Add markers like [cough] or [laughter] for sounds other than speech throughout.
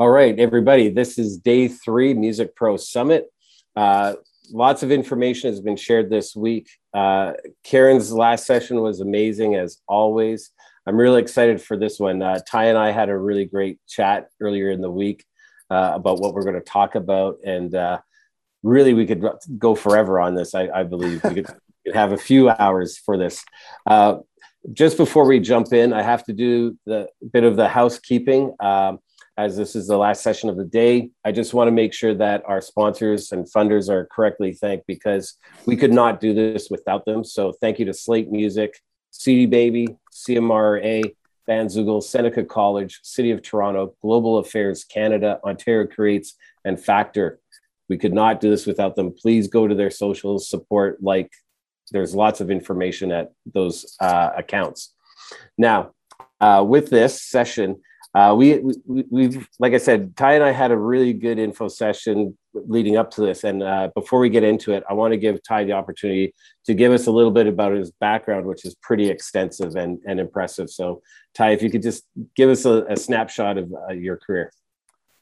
All right, everybody, this is day three Music Pro Summit. Uh, lots of information has been shared this week. Uh, Karen's last session was amazing as always. I'm really excited for this one. Uh, Ty and I had a really great chat earlier in the week uh, about what we're going to talk about, and uh, really we could go forever on this. I, I believe [laughs] we could, have a few hours for this. Uh, just before we jump in, I have to do the bit of the housekeeping. Um, as this is the last session of the day. I just want to make sure that our sponsors and funders are correctly thanked because we could not do this without them. So thank you to Slaight Music, CD Baby, CMRRA, Van Bandzoogle, Seneca College, City of Toronto, Global Affairs Canada, Ontario Creates, and Factor. We could not do this without them. Please go to their socials, support, like, there's lots of information at those uh, accounts. Now, uh, with this session, uh, we, we we've like I said, Ty and I had a really good info session leading up to this. And uh, before we get into it, I want to give Ty the opportunity to give us a little bit about his background, which is pretty extensive and, and impressive. So, Ty, if you could just give us a, a snapshot of uh, your career.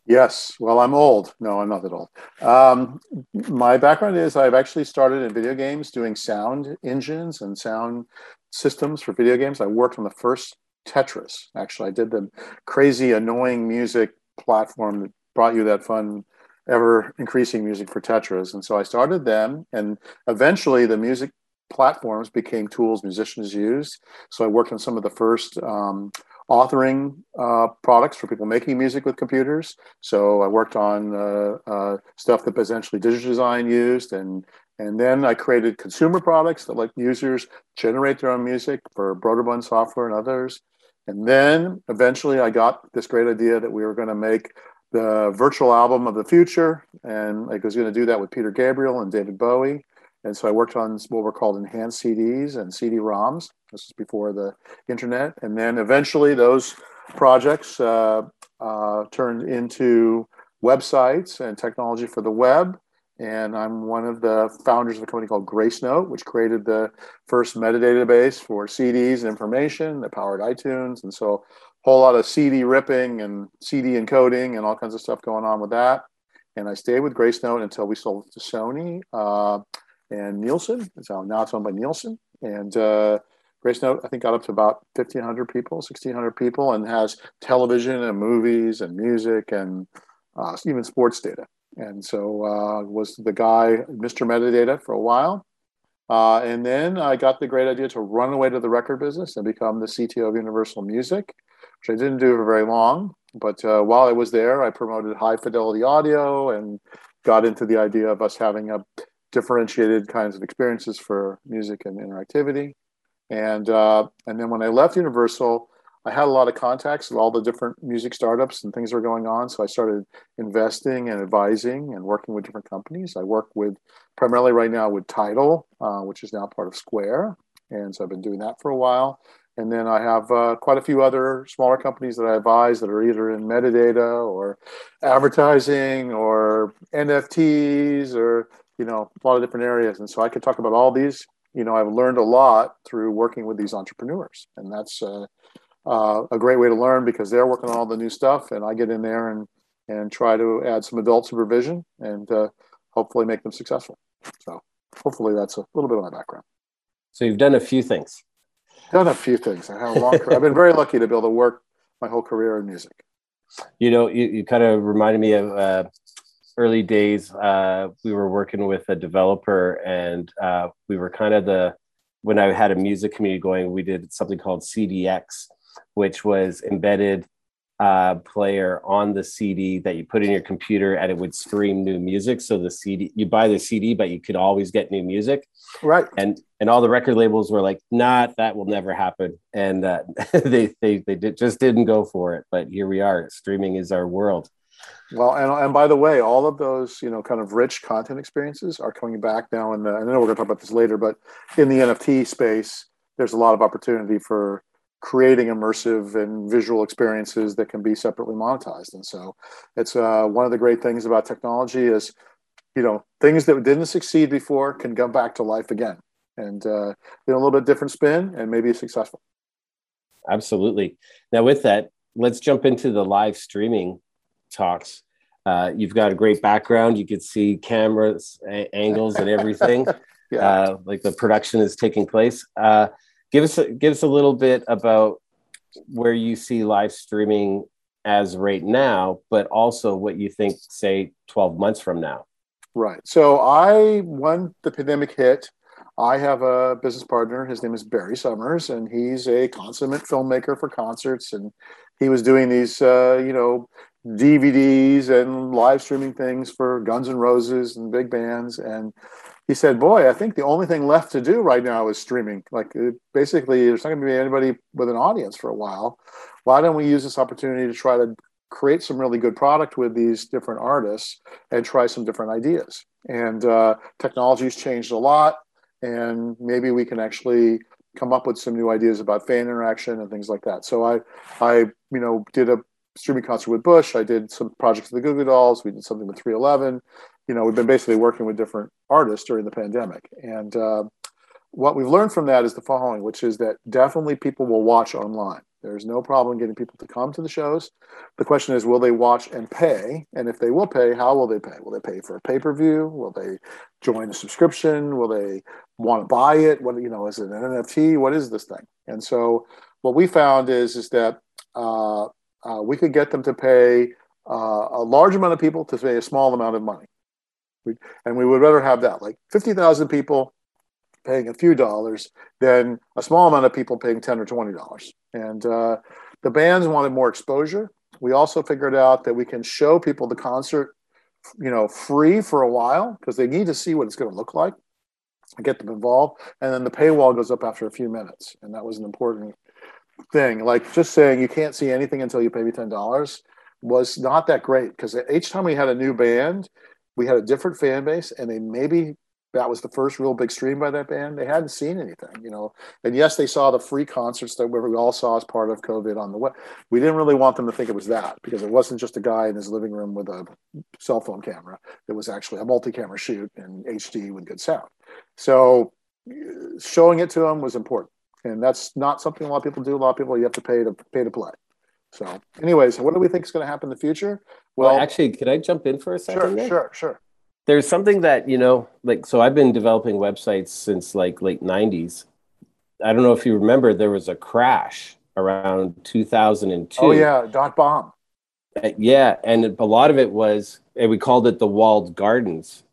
Yes. Well, I'm old. No, I'm not that old. Um, my background is I've actually started in video games doing sound engines and sound systems for video games. I worked on the first Tetris. Actually, I did the crazy, annoying music platform that brought you that fun, ever increasing music for Tetris. And so I started them, and eventually the music platforms became tools musicians used. So I worked on some of the first um, authoring uh, products for people making music with computers. So I worked on uh, uh, stuff that essentially Digidesign used, and and then I created consumer products that let users generate their own music for Broderbund software and others. And then eventually I got this great idea that we were going to make the virtual album of the future. And I was going to do that with Peter Gabriel and David Bowie. And so I worked on what were called enhanced CDs and CD-ROMs. This is before the internet. And then eventually those projects uh, uh, turned into websites and technology for the web and I'm one of the founders of a company called Gracenote, which created the first metadata base for CDs and information that powered iTunes. And so, a whole lot of CD ripping and CD encoding and all kinds of stuff going on with that. And I stayed with Gracenote until we sold it to Sony uh, and Nielsen. So now it's owned by Nielsen. And uh, Gracenote, I think, got up to about 1,500 people, 1,600 people, and has television and movies and music and uh, even sports data and so uh, was the guy Mr. Metadata for a while. Uh, and then I got the great idea to run away to the record business and become the CTO of Universal Music, which I didn't do for very long. But uh, while I was there, I promoted high fidelity audio and got into the idea of us having a differentiated kinds of experiences for music and interactivity. And uh, and then when I left Universal, I had a lot of contacts with all the different music startups and things that are going on. So I started investing and advising and working with different companies. I work with primarily right now with Tidal, uh, which is now part of Square. And so I've been doing that for a while. And then I have uh, quite a few other smaller companies that I advise that are either in metadata or advertising or NFTs or, you know, a lot of different areas. And so I could talk about all these. You know, I've learned a lot through working with these entrepreneurs. And that's, uh, uh, a great way to learn because they're working on all the new stuff, and I get in there and and try to add some adult supervision and uh, hopefully make them successful. So hopefully that's a little bit of my background. So you've done a few things. Done a few things. I have a long career. I've been very lucky to be able to work my whole career in music. You know, you, you kind of reminded me of uh, early days. Uh, we were working with a developer, and uh, we were kind of the when I had a music community going. We did something called CDX, which was embedded uh, player on the CD that you put in your computer and it would stream new music. So the CD, you buy the CD, but you could always get new music. Right. And and all the record labels were like, "Not, that will never happen," and uh, [laughs] they they they did, just didn't go for it. But here we are. Streaming is our world. Well, and, and by the way, all of those, you know, kind of rich content experiences are coming back now. And I know we're going to talk about this later, but in the NFT space, there's a lot of opportunity for creating immersive and visual experiences that can be separately monetized. And so it's uh, one of the great things about technology is, you know, things that didn't succeed before can come back to life again and uh, know, a little bit different spin and maybe successful. Absolutely. Now with that, let's jump into the live streaming talks. Uh, you've got a great background. You could see cameras, a- angles, and everything. [laughs] yeah. Uh, like the production is taking place. Give us a, give us a little bit about where you see live streaming as right now, but also what you think, say, 12 months from now. Right. So I, when the pandemic hit, I have a business partner. His name is Barry Summers, and he's a consummate filmmaker for concerts. And he was doing these, uh, you know, DVDs and live streaming things for Guns N' Roses and big bands. And he said, "Boy, I think the only thing left to do right now is streaming. Like, basically, there's not going to be anybody with an audience for a while. Why don't we use this opportunity to try to create some really good product with these different artists and try some different ideas?" And uh, technology's changed a lot and maybe we can actually come up with some new ideas about fan interaction and things like that. So I, I, you know, did a streaming concert with Bush. I did some projects with the Goo Dolls. We did something with 311. You know, we've been basically working with different artists during the pandemic. And uh, what we've learned from that is the following, which is that definitely people will watch online. There's no problem getting people to come to the shows. The question is, will they watch and pay? And if they will pay, how will they pay? Will they pay for a pay per view? Will they join a subscription? Will they want to buy it? What you know is it an NFT? What is this thing? And so what we found is is that uh, uh, we could get them to pay uh, a large amount of people to pay a small amount of money. We, and we would rather have that, like 50,000 people paying a few dollars than a small amount of people paying 10 or 20 dollars. And uh, the bands wanted more exposure. We also figured out that we can show people the concert, you know, free for a while because they need to see what it's going to look like get them involved. And then the paywall goes up after a few minutes. And that was an important thing. Like just saying you can't see anything until you pay me $10 was not that great because each time we had a new band, we had a different fan base and they maybe that was the first real big stream by that band. They hadn't seen anything, you know. And yes, they saw the free concerts that we all saw as part of COVID on the web. We didn't really want them to think it was that because it wasn't just a guy in his living room with a cell phone camera. It was actually a multi-camera shoot in HD with good sound. So uh, showing it to them was important, and that's not something a lot of people do. A lot of people you have to pay to pay to play. So, anyways, what do we think is going to happen in the future? Well, well actually, could I jump in for a second? Sure, there? sure, sure. There's something that you know, like, so I've been developing websites since like late '90s. I don't know if you remember, there was a crash around 2002. Oh yeah, dot bomb. Uh, yeah, and a lot of it was, and we called it the walled gardens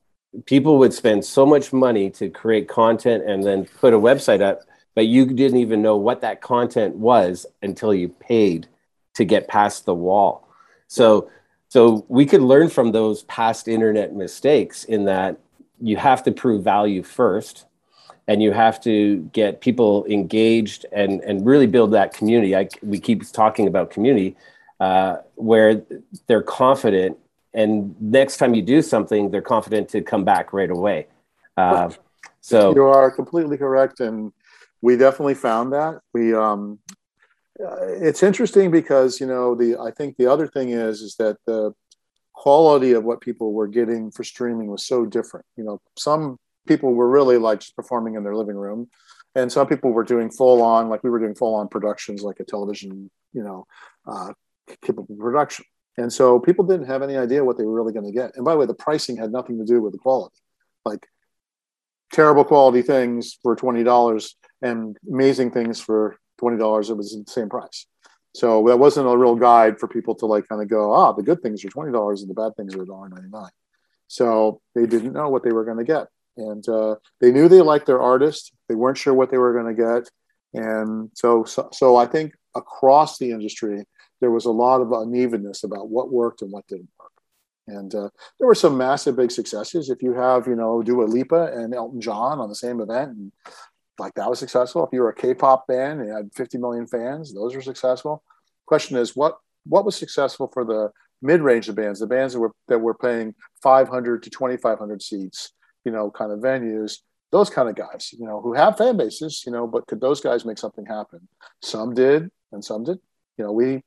people would spend so much money to create content and then put a website up, but you didn't even know what that content was until you paid to get past the wall. So, so we could learn from those past internet mistakes in that you have to prove value first and you have to get people engaged and, and really build that community. I, we keep talking about community uh, where they're confident and next time you do something, they're confident to come back right away. Uh, so you are completely correct, and we definitely found that. We um, it's interesting because you know the I think the other thing is is that the quality of what people were getting for streaming was so different. You know, some people were really like just performing in their living room, and some people were doing full on, like we were doing full on productions, like a television, you know, uh, capable production. And so people didn't have any idea what they were really going to get. And by the way, the pricing had nothing to do with the quality. Like terrible quality things for $20 and amazing things for $20, it was the same price. So that wasn't a real guide for people to like kind of go, ah, the good things are $20 and the bad things are $1.99. So they didn't know what they were going to get. And uh, they knew they liked their artist. They weren't sure what they were going to get. And so, so, so I think across the industry, there was a lot of unevenness about what worked and what didn't work. And uh, there were some massive big successes. If you have, you know, Dua Lipa and Elton John on the same event, and like that was successful. If you were a K-pop band and had 50 million fans, those were successful. Question is, what what was successful for the mid-range of bands, the bands that were that were playing 500 to 2,500 seats, you know, kind of venues, those kind of guys, you know, who have fan bases, you know, but could those guys make something happen? Some did, and some did. You know, we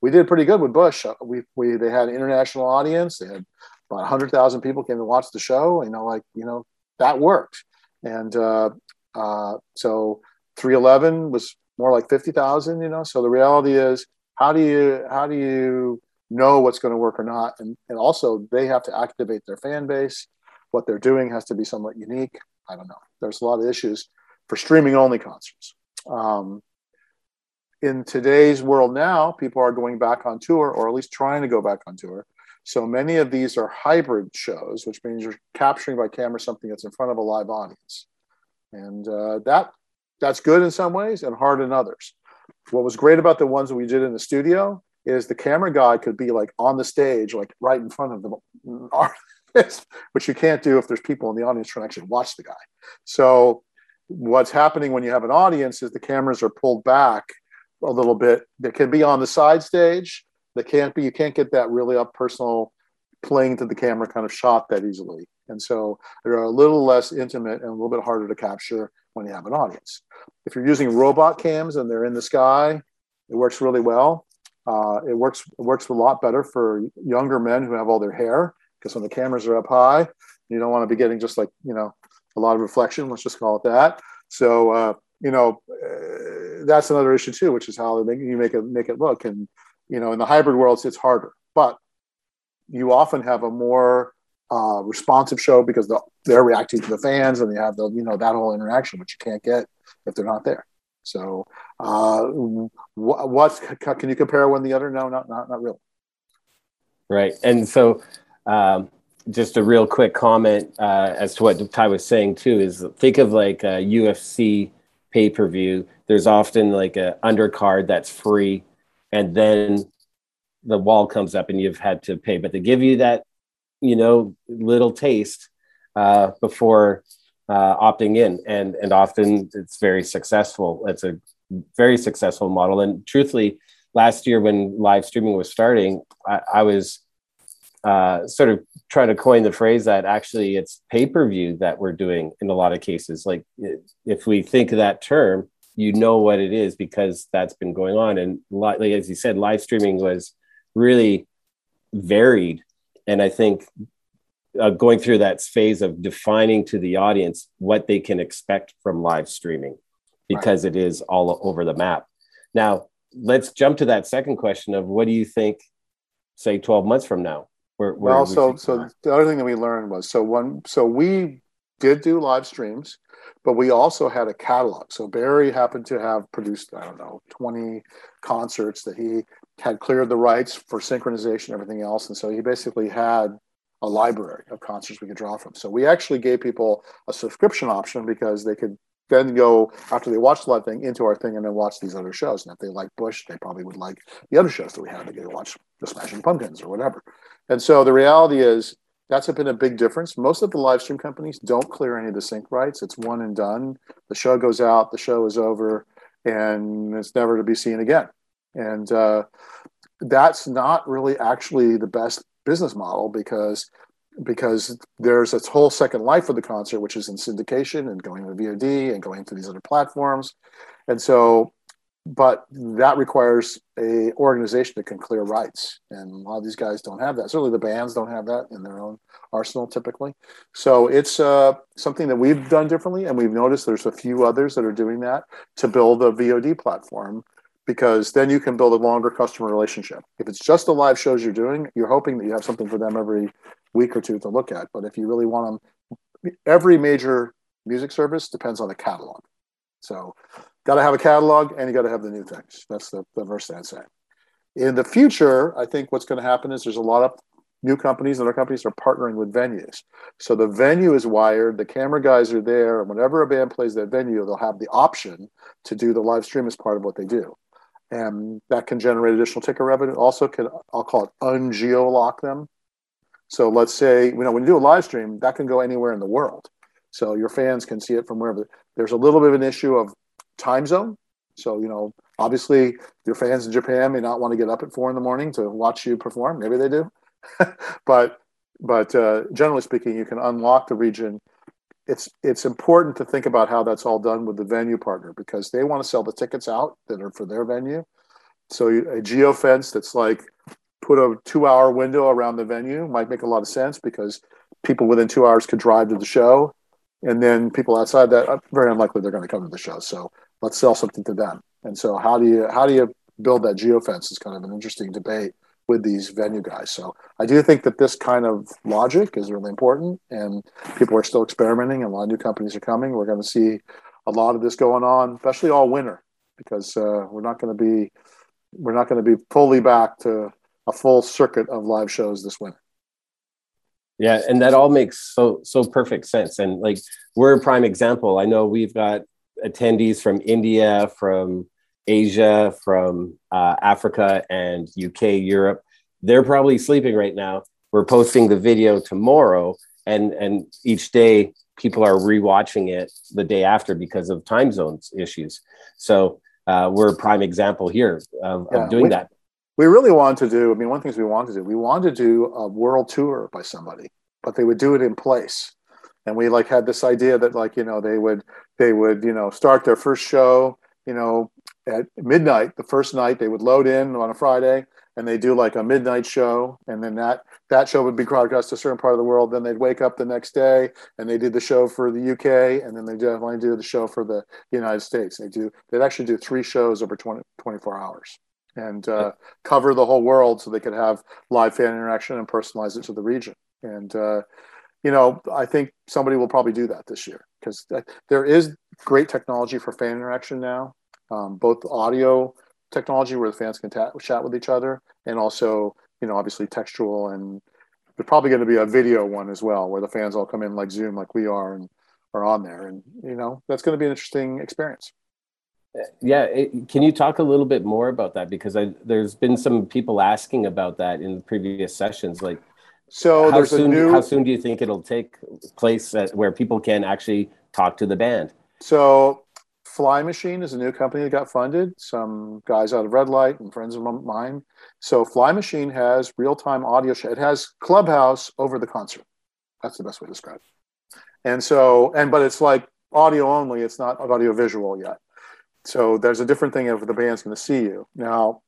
we did pretty good with Bush. Uh, we, we they had an international audience. They had about hundred thousand people came to watch the show. You know, like you know that worked. And uh, uh, so 311 was more like 50,000. You know, so the reality is, how do you how do you know what's going to work or not. And, and also, they have to activate their fan base. What they're doing has to be somewhat unique. I don't know. There's a lot of issues for streaming only concerts. Um, in today's world now, people are going back on tour or at least trying to go back on tour. So many of these are hybrid shows, which means you're capturing by camera something that's in front of a live audience. And uh, that that's good in some ways and hard in others. What was great about the ones that we did in the studio is the camera guy could be like on the stage, like right in front of the [laughs] artist, which you can't do if there's people in the audience trying to actually watch the guy. So what's happening when you have an audience is the cameras are pulled back a little bit. They can be on the side stage. They can't be. You can't get that really up personal, playing to the camera kind of shot that easily. And so they're a little less intimate and a little bit harder to capture when you have an audience. If you're using robot cams and they're in the sky, it works really well. Uh, it works it works a lot better for younger men who have all their hair because when the cameras are up high, you don't want to be getting just like you know a lot of reflection. Let's just call it that. So uh, you know uh, that's another issue too, which is how make, you make it make it look. And you know in the hybrid worlds, it's harder, but you often have a more uh, responsive show because the, they're reacting to the fans and they have the you know that whole interaction which you can't get if they're not there. So uh, what, what can you compare one the other? No, not not not really. Right, and so um, just a real quick comment uh, as to what Ty was saying too is think of like a UFC pay per view. There's often like a undercard that's free, and then the wall comes up and you've had to pay. But they give you that you know little taste uh, before uh, opting in, and and often it's very successful. It's a very successful model. And truthfully, last year when live streaming was starting, I, I was uh, sort of trying to coin the phrase that actually it's pay per view that we're doing in a lot of cases. Like if we think of that term, you know what it is because that's been going on. And like as you said, live streaming was really varied and I think uh, going through that phase of defining to the audience what they can expect from live streaming because right. it is all over the map. Now, let's jump to that second question of what do you think, say, 12 months from now? Where, where well, so, so the other thing that we learned was so one, so we did do live streams, but we also had a catalog. So Barry happened to have produced, I don't know, 20 concerts that he had cleared the rights for synchronization, everything else. And so he basically had a library of concerts we could draw from. So we actually gave people a subscription option because they could then go after they watched the live thing into our thing and then watch these other shows. And if they like Bush, they probably would like the other shows that we had. They could watch the Smashing Pumpkins or whatever. And so the reality is that's been a big difference. Most of the live stream companies don't clear any of the sync rights. It's one and done. The show goes out, the show is over, and it's never to be seen again and uh, that's not really actually the best business model because because there's a whole second life for the concert which is in syndication and going to vod and going to these other platforms. And so but that requires a organization that can clear rights. And a lot of these guys don't have that. Certainly the bands don't have that in their own arsenal typically. So it's uh, something that we've done differently and we've noticed there's a few others that are doing that to build a vod platform because then you can build a longer customer relationship. If it's just the live shows you're doing, you're hoping that you have something for them every week or two to look at. But if you really want them, every major music service depends on a catalog. So, got to have a catalog and you got to have the new things. That's the, the verse I'd. In the future, I think what's going to happen is there's a lot of new companies and other companies are partnering with venues. So the venue is wired, the camera guys are there, and whenever a band plays that venue, they'll have the option to do the live stream as part of what they do and that can generate additional ticket revenue. Also, can I'll call it ungeolock them. So let's say you know when you do a live stream, that can go anywhere in the world. So your fans can see it from wherever. There's a little bit of an issue of time zone. So you know, obviously, your fans in Japan may not want to get up at four in the morning to watch you perform. Maybe they do, [laughs] but but uh, generally speaking, you can unlock the region it's it's important to think about how that's all done with the venue partner because they want to sell the tickets out that are for their venue. So a geo fence that's like put a two hour window around the venue might make a lot of sense because people within two hours could drive to the show, and then people outside that uh, very unlikely they're going to come to the show. So let's sell something to them. And so how do you how do you build that geo fence is kind of an interesting debate with these venue guys. So I do think that this kind of logic is really important, and people are still experimenting, and a lot of new companies are coming. We're going to see a lot of this going on, especially all winter, because uh, we're not going to be we're not going to be fully back to a full circuit of live shows this winter. Yeah, and that all makes so so perfect sense. And like we're a prime example. I know we've got attendees from India, from Asia, from uh, Africa, and UK, Europe. They're probably sleeping right now. We're posting the video tomorrow, and and each day people are rewatching it the day after because of time zones issues. So uh, we're a prime example here of, yeah, of doing we, that. We really want to do. I mean, one of the things we want to do, we want to do a world tour by somebody, but they would do it in place. And we like had this idea that like you know they would they would you know start their first show you know at midnight the first night they would load in on a friday and they do like a midnight show. And then that that show would be broadcast to a certain part of the world. Then they'd wake up the next day and they did the show for the uk and then they definitely do the show for the united states. They do they'd actually do three shows over 20, 24 hours and uh, cover the whole world so they could have live fan interaction and personalize it to the region. And uh, you know i think somebody will probably do that this year because there is great technology for fan interaction now um, both audio technology where the fans can ta- chat with each other, and also you know obviously textual and there's probably going to be a video one as well where the fans all come in like Zoom like we are and are on there, and you know that's going to be an interesting experience. Yeah, it, can you talk a little bit more about that because I, there's been some people asking about that in previous sessions, like. So how soon, new... how soon do you think it'll take place at, where people can actually talk to the band? So Fly Machine is a new company that got funded. Some guys out of Red Light and friends of mine. So Fly Machine has real time audio. It has Clubhouse over the concert. That's the best way to describe it. And so, and but it's like audio only. It's not audio visual yet. So there's a different thing if the band's going to see you. Now,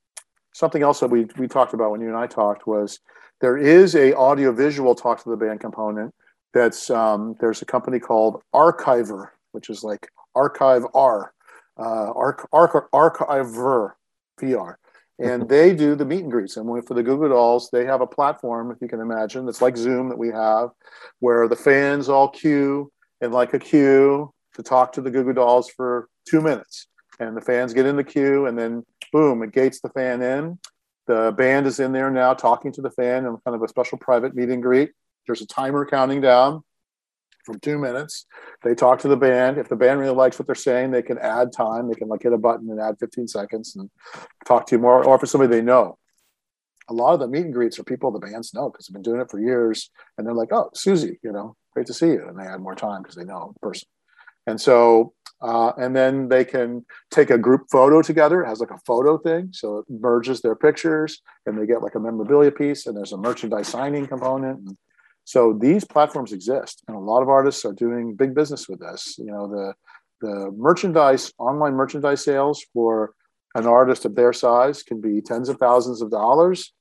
something else that we we talked about when you and I talked was there is a audio visual talk to the band component. That's um, there's a company called Archiver, which is like Archive R, uh, Arch, Arch, Archiver VR. And they do the meet and greets. And for the Goo Goo Dolls, they have a platform, if you can imagine, that's like Zoom that we have, where the fans all queue in like a queue to talk to the Goo Goo Dolls for two minutes. And the fans get in the queue, and then boom, it gates the fan in. The band is in there now talking to the fan in kind of a special private meet and greet. There's a timer counting down from two minutes. They talk to the band. If the band really likes what they're saying, they can add time. They can like hit a button and add 15 seconds and talk to you more, or for somebody they know. A lot of the meet and greets are people the bands know because they've been doing it for years, and they're like, "Oh, Susie, you know, great to see you," and they add more time because they know the person. And so, uh, and then they can take a group photo together. It has like a photo thing, so it merges their pictures, and they get like a memorabilia piece, and there's a merchandise signing component. And so these platforms exist, and a lot of artists are doing big business with this. You know, the the merchandise, online merchandise sales for an artist of their size can be tens of thousands of dollars,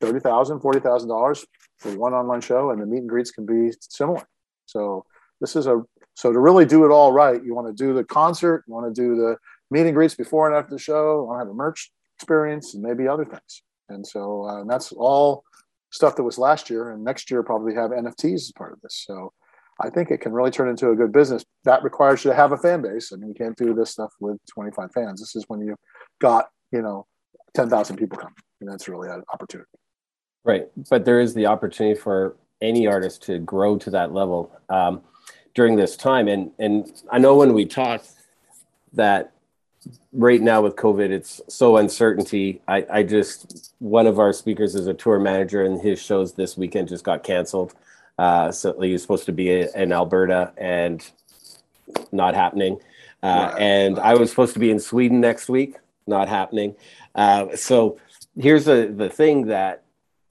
thirty thousand, forty thousand dollars for one online show, and the meet and greets can be similar. So this is a so to really do it all right, you want to do the concert, you want to do the meet and greets before and after the show, you want to have a merch experience, and maybe other things. And so uh, and that's all stuff that was last year, and next year probably have NFTs as part of this. So I think it can really turn into a good business. That requires you to have a fan base. I mean, you can't do this stuff with 25 fans. This is when you've got, you know, 10,000 people coming, and that's really an opportunity. Right, but there is the opportunity for any artist to grow to that level um, during this time. And and I know when we talked that right now with COVID, it's so uncertainty. I, I just one of our speakers is a tour manager, and his shows this weekend just got canceled. Uh, so he was supposed to be in Alberta and not happening. Uh. And I was supposed to be in Sweden next week, not happening. Uh, so here's the the thing that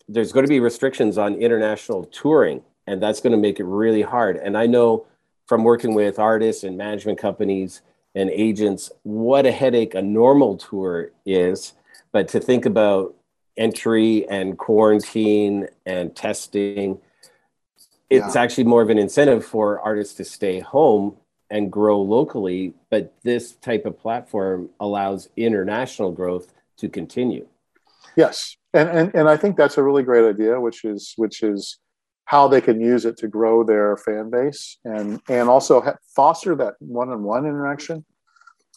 there's going to be restrictions on international touring, and that's going to make it really hard. And I know from working with artists and management companies and agents what a headache a normal tour is, but to think about entry and quarantine and testing, it's yeah. actually more of an incentive for artists to stay home and grow locally. But this type of platform allows international growth to continue. Yes, and and and I think that's a really great idea, which is which is how they can use it to grow their fan base and and also foster that one-on-one interaction.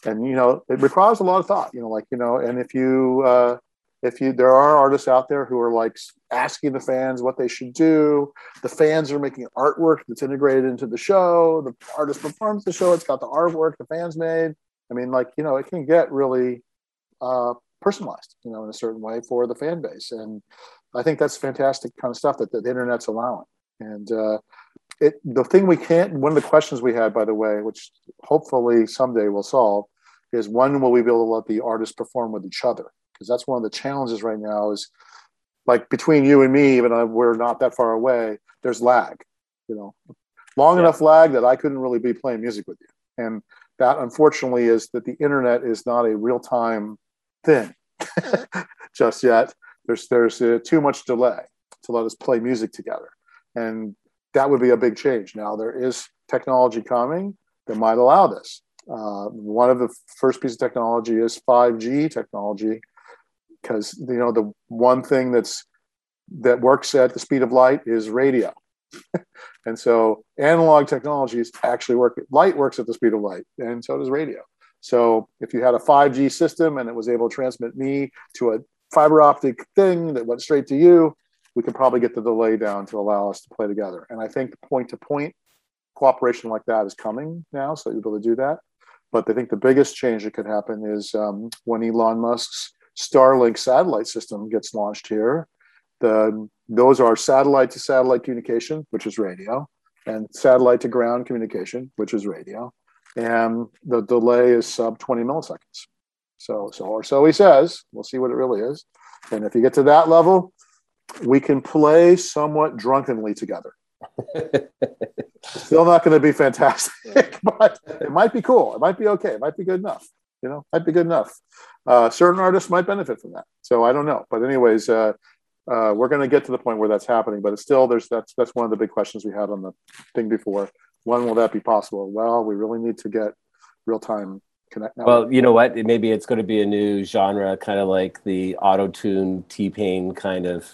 And you know it requires a lot of thought you know like you know and if you uh if you there are artists out there who are like asking the fans what they should do. The fans are making artwork that's integrated into the show. The artist performs the show. It's got the artwork the fans made. I mean like you know it can get really uh personalized you know in a certain way for the fan base. And I think that's fantastic kind of stuff that the, the internet's allowing. And uh, it, the thing we can't, one of the questions we had, by the way, which hopefully someday we'll solve, is when will we be able to let the artists perform with each other? Because that's one of the challenges right now. Is like between you and me, even though we're not that far away, there's lag. You know, long yeah. enough lag that I couldn't really be playing music with you, and that unfortunately is that the internet is not a real time thing [laughs] [laughs] just yet there's there's uh, too much delay to let us play music together, and that would be a big change. Now there is technology coming that might allow this. Uh, one of the first pieces of technology is 5G technology, because you know the one thing that's that works at the speed of light is radio. [laughs] and so analog technologies actually work light works at the speed of light and so does radio so if you had a 5g system and it was able to transmit me to a fiber optic thing that went straight to you, we could probably get the delay down to allow us to play together. And I think point to point cooperation like that is coming now, so you'll be able to do that. But I think the biggest change that could happen is um, when Elon Musk's Starlink satellite system gets launched here. The, those are satellite to satellite communication, which is radio, and satellite to ground communication, which is radio. And the delay is sub 20 milliseconds. So, so or so he says. We'll see what it really is. And if you get to that level, we can play somewhat drunkenly together. [laughs] Still not going to be fantastic, [laughs] but it might be cool. It might be okay. It might be good enough. You know, might be good enough. Uh, certain artists might benefit from that. So I don't know. But anyways, uh, uh, we're going to get to the point where that's happening. But it's still there's that's that's one of the big questions we had on the thing before. When will that be possible? Well, we really need to get real time connect now. Well, you know what? Maybe it's going to be a new genre, kind of like the auto tune T Pain kind of,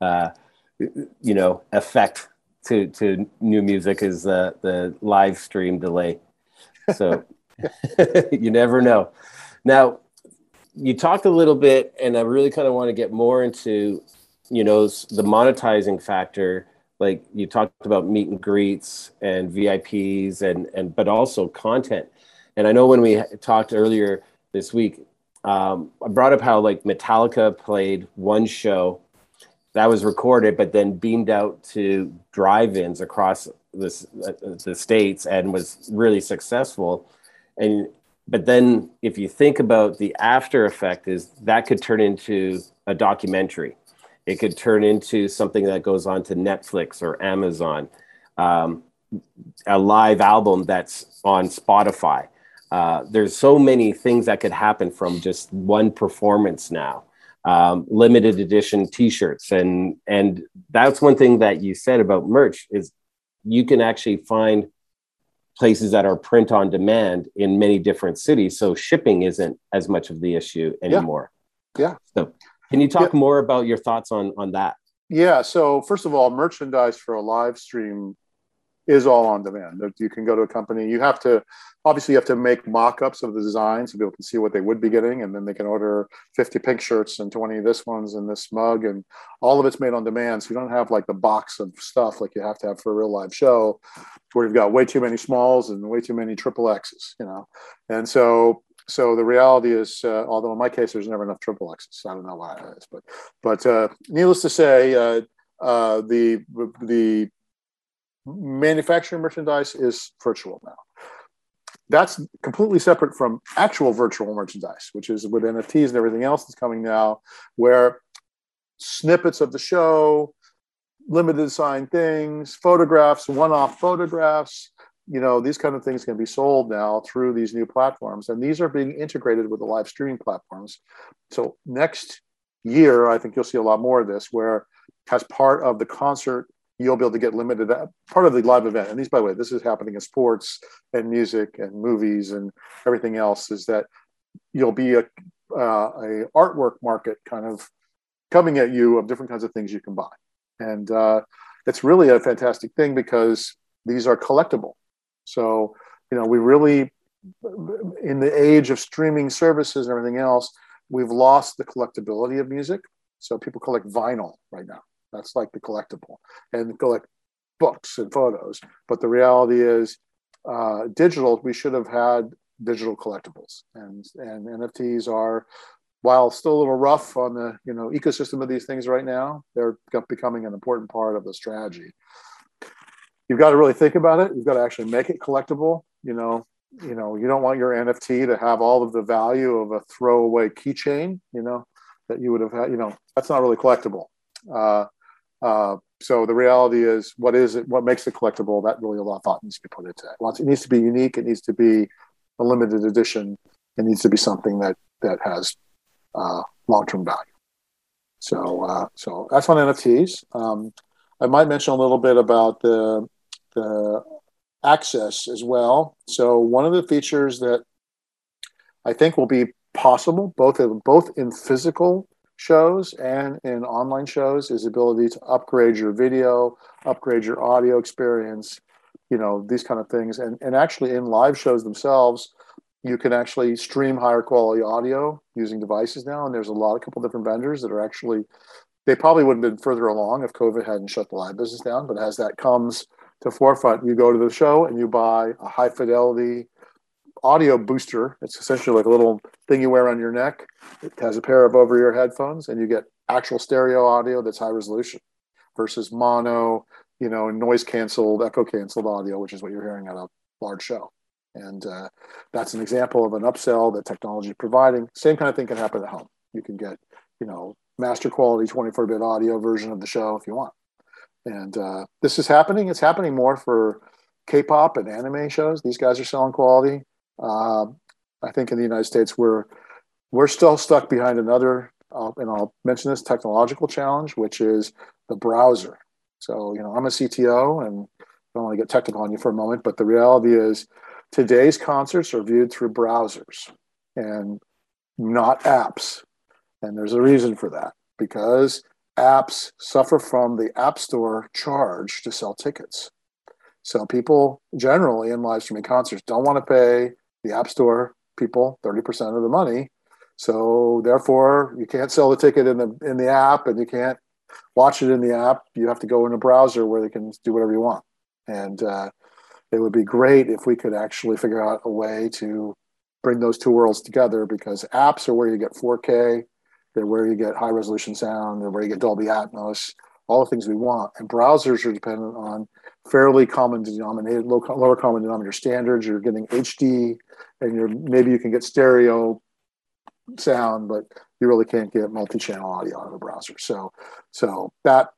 uh, you know, effect to to new music is the the live stream delay. So [laughs] you never know. Now, you talked a little bit, and I really kind of want to get more into, you know, the monetizing factor. Like you talked about meet and greets and VIPs, and and but also content and I know when we talked earlier this week, um, I brought up how like Metallica played one show that was recorded, but then beamed out to drive-ins across this, uh, the states and was really successful. And but then if you think about the after effect, is that could turn into a documentary. It could turn into something that goes on to Netflix or Amazon, um, a live album that's on Spotify uh, there's so many things that could happen from just one performance now. Um, limited edition T-shirts, and and that's one thing that you said about merch is you can actually find places that are print on demand in many different cities, so shipping isn't as much of the issue anymore. Yeah. yeah. So, can you talk yeah. more about your thoughts on on that? Yeah. So first of all, merchandise for a live stream is all on demand. You can go to a company. You have to obviously you have to make mock-ups of the design so people can see what they would be getting, and then they can order 50 pink shirts and 20 of this ones and this mug, and all of it's made on demand. So you don't have like the box of stuff like you have to have for a real live show, where you've got way too many smalls and way too many triple X's, you know. And so so the reality is, uh, although in my case there's never enough triple X's, I don't know why that is, but but uh, needless to say, uh, uh the the manufacturing merchandise is virtual now. That's completely separate from actual virtual merchandise, which is with NFTs and everything else that's coming now, where snippets of the show, limited sign things, photographs, one off photographs, you know, these kind of things can be sold now through these new platforms. And these are being integrated with the live streaming platforms. So next year, I think you'll see a lot more of this, where as part of the concert you'll be able to get limited part of the live event. And these, by the way, this is happening in sports and music and movies and everything else. Is that you'll be a uh, a artwork market kind of coming at you of different kinds of things you can buy. And uh, it's really a fantastic thing because these are collectible. So, you know, we really, in the age of streaming services and everything else, we've lost the collectability of music. So people collect vinyl right now. That's like the collectible and collect books and photos. But the reality is, uh, digital, we should have had digital collectibles and, and NFTs are while still a little rough on the you know ecosystem of these things right now, they're becoming an important part of the strategy. You've got to really think about it. You've got to actually make it collectible. You know, you know, you don't want your NFT to have all of the value of a throwaway keychain. You know, that you would have had. You know, that's not really collectible. Uh, uh, so the reality is, what is it? What makes it collectible? That really a lot of thought needs to be put into it. It needs to be unique. It needs to be a limited edition. It needs to be something that that has uh, long-term value. So, uh, so that's on NFTs. Um, I might mention a little bit about the the access as well. So, one of the features that I think will be possible, both in, both in physical shows and in online shows, is ability to upgrade your video, upgrade your audio experience, you know, these kind of things, and and actually in live shows themselves you can actually stream higher quality audio using devices now. And there's a lot a couple different vendors that are actually they probably would have been further along if covid hadn't shut the live business down. But as that comes to forefront you go to the show and you buy a high fidelity audio booster it's essentially like a little thing you wear on your neck it has a pair of over ear headphones and you get actual stereo audio that's high resolution versus mono you know noise canceled echo canceled audio which is what you're hearing at a large show and uh, that's an example of an upsell that technology is providing. Same kind of thing can happen at home. You can get, you know, master quality 24 bit audio version of the show if you want. And uh, this is happening. It's happening more for K-pop and anime shows. These guys are selling quality. Uh, I think in the United States, we're we're still stuck behind another, uh, and I'll mention this technological challenge, which is the browser. So you know, I'm a CTO, and I don't want to get technical on you for a moment, but the reality is Today's concerts are viewed through browsers and not apps. And there's a reason for that because apps suffer from the App Store charge to sell tickets. So people generally in live streaming concerts don't want to pay the App Store people 30% of the money. So therefore you can't sell the ticket in the in the app and you can't watch it in the app. You have to go in a browser where they can do whatever you want. And uh, it would be great if we could actually figure out a way to bring those two worlds together because apps are where you get 4K, they're where you get high resolution sound, they're where you get Dolby Atmos, all the things we want. And browsers are dependent on fairly common denominator, low, lower common denominator standards. You're getting HD, and you're maybe you can get stereo sound, but you really can't get multi-channel audio out of a browser. So, so that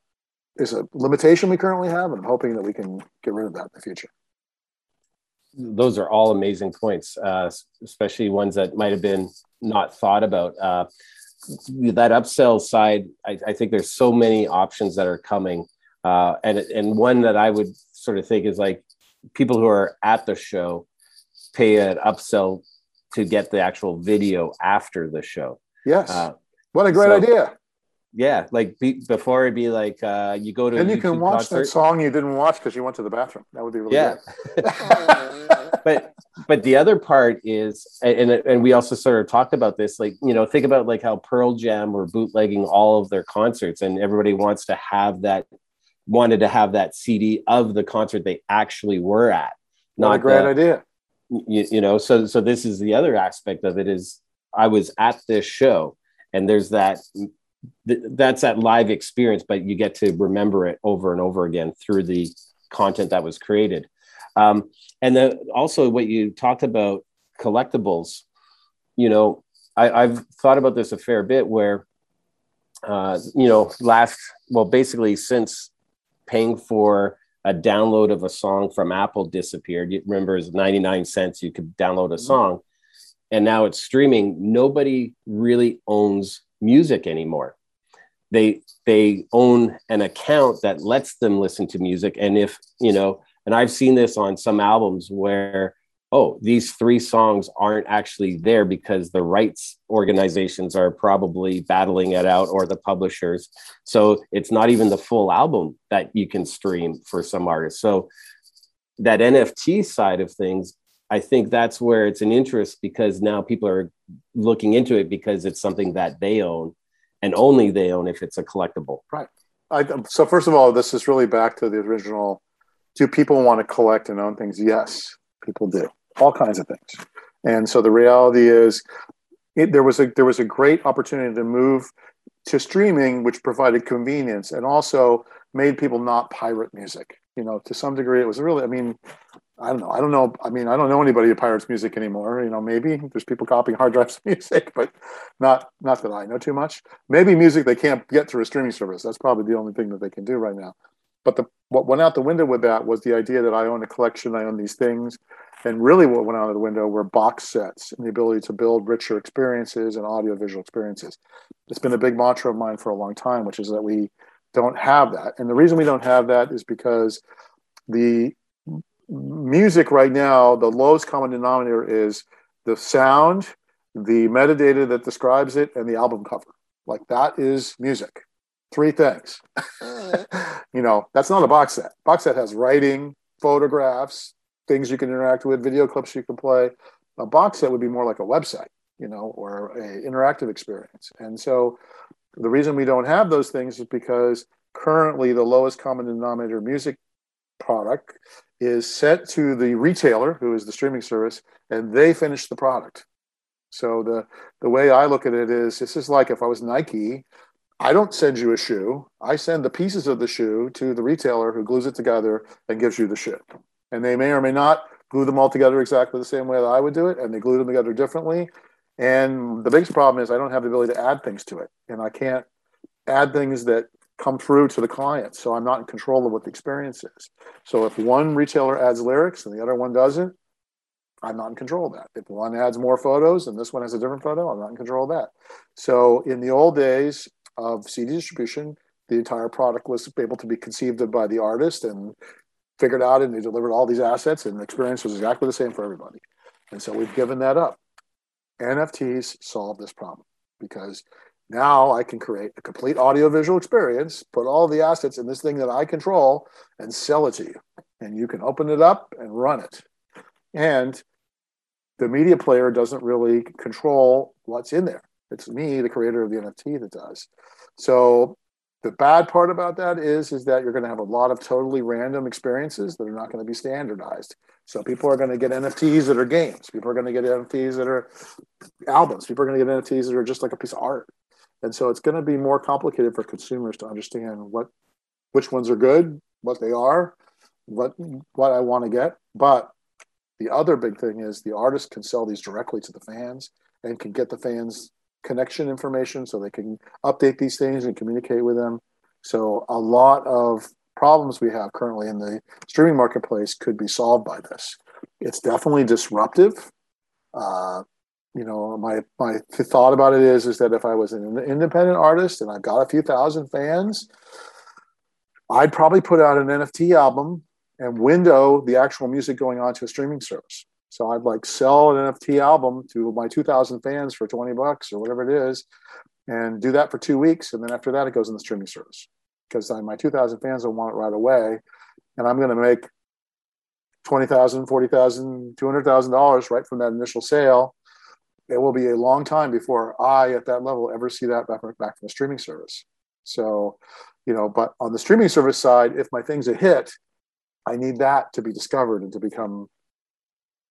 is a limitation we currently have, and I'm hoping that we can get rid of that in the future those are all amazing points, uh, especially ones that might have been not thought about. Uh, that upsell side, I, I, think there's so many options that are coming, uh, and and one that I would sort of think is like people who are at the show pay an upsell to get the actual video after the show. Yes, uh, what a great so, idea! Yeah, like be, before it'd be like uh, you go to and you can watch concert. that song you didn't watch because you went to the bathroom. That would be really yeah. [laughs] but but the other part is, and and we also sort of talked about this, like you know, think about like how Pearl Jam were bootlegging all of their concerts, and everybody wants to have that, wanted to have that CD of the concert they actually were at. Not a great the, idea. You, you know, so so this is the other aspect of it is I was at this show, and there's that that's that live experience, but you get to remember it over and over again through the content that was created. Um, and then also what you talked about collectibles, you know, I, have thought about this a fair bit where, uh, you know, last, well, basically since paying for a download of a song from Apple disappeared, you remember it was 99 cents, you could download a mm-hmm. song. And now it's streaming. Nobody really owns music anymore. They they own an account that lets them listen to music, and if you know, and I've seen this on some albums where oh, these three songs aren't actually there because the rights organizations are probably battling it out or the publishers. So it's not even the full album that you can stream for some artists. So that NFT side of things, I think that's where it's an interest because now people are looking into it because it's something that they own and only they own if it's a collectible. Right. I, um, so first of all, this is really back to the original. Do people want to collect and own things? Yes, people do all kinds of things. And so the reality is, it, there was a there was a great opportunity to move to streaming, which provided convenience and also made people not pirate music. You know, to some degree, it was really. I mean, I don't know. I don't know. I mean, I don't know anybody who pirates music anymore. You know, maybe there's people copying hard drives [laughs] music, but not not that I know too much. Maybe music they can't get through a streaming service. That's probably the only thing that they can do right now. But the what went out the window with that was the idea that I own a collection, I own these things. And really, what went out of the window were box sets and the ability to build richer experiences and audiovisual experiences. It's been a big mantra of mine for a long time, which is that we don't have that. And the reason we don't have that is because the music right now, the lowest common denominator is the sound, the metadata that describes it, and the album cover. Like that is music. Three things. [laughs] you know, that's not a box set. Box set has writing, photographs, things you can interact with, video clips you can play. A box set would be more like a website, you know, or a interactive experience. And so the reason we don't have those things is because currently the lowest common denominator music product is sent to the retailer who is the streaming service and they finish the product so the the way i look at it is this is like if i was nike I don't send you a shoe. I send the pieces of the shoe to the retailer who glues it together and gives you the shoe. And they may or may not glue them all together exactly the same way that I would do it, and they glue them together differently. And the biggest problem is I don't have the ability to add things to it, and I can't add things that come through to the client. So I'm not in control of what the experience is. So if one retailer adds lyrics and the other one doesn't, I'm not in control of that. If one adds more photos and this one has a different photo, I'm not in control of that. So in the old days, of CD distribution, the entire product was able to be conceived of by the artist and figured out, and they delivered all these assets, and the experience was exactly the same for everybody. And so we've given that up. NFTs solve this problem because now I can create a complete audiovisual experience, put all the assets in this thing that I control, and sell it to you. And you can open it up and run it. And the media player doesn't really control what's in there. It's me, the creator of the NFT, that does. So the bad part about that is is that you're going to have a lot of totally random experiences that are not going to be standardized. So people are going to get NFTs that are games. People are going to get NFTs that are albums. People are going to get NFTs that are just like a piece of art. And so it's going to be more complicated for consumers to understand what which ones are good, what they are, what what I want to get. But the other big thing is the artist can sell these directly to the fans and can get the fans connection information so they can update these things and communicate with them. So a lot of problems we have currently in the streaming marketplace could be solved by this. It's definitely disruptive. Uh, you know, my my thought about it is is that if I was an independent artist and I've got a few thousand fans, I'd probably put out an NFT album and window the actual music going on to a streaming service. So I'd like sell an NFT album to my 2,000 fans for 20 bucks or whatever it is, and do that for two weeks. And then after that, it goes in the streaming service because my 2,000 fans will want it right away. And I'm going to make $20,000, $40,000, $200,000 right from that initial sale. It will be a long time before I, at that level, ever see that back, back from the streaming service. So, you know, but on the streaming service side, if my thing's a hit, I need that to be discovered and to become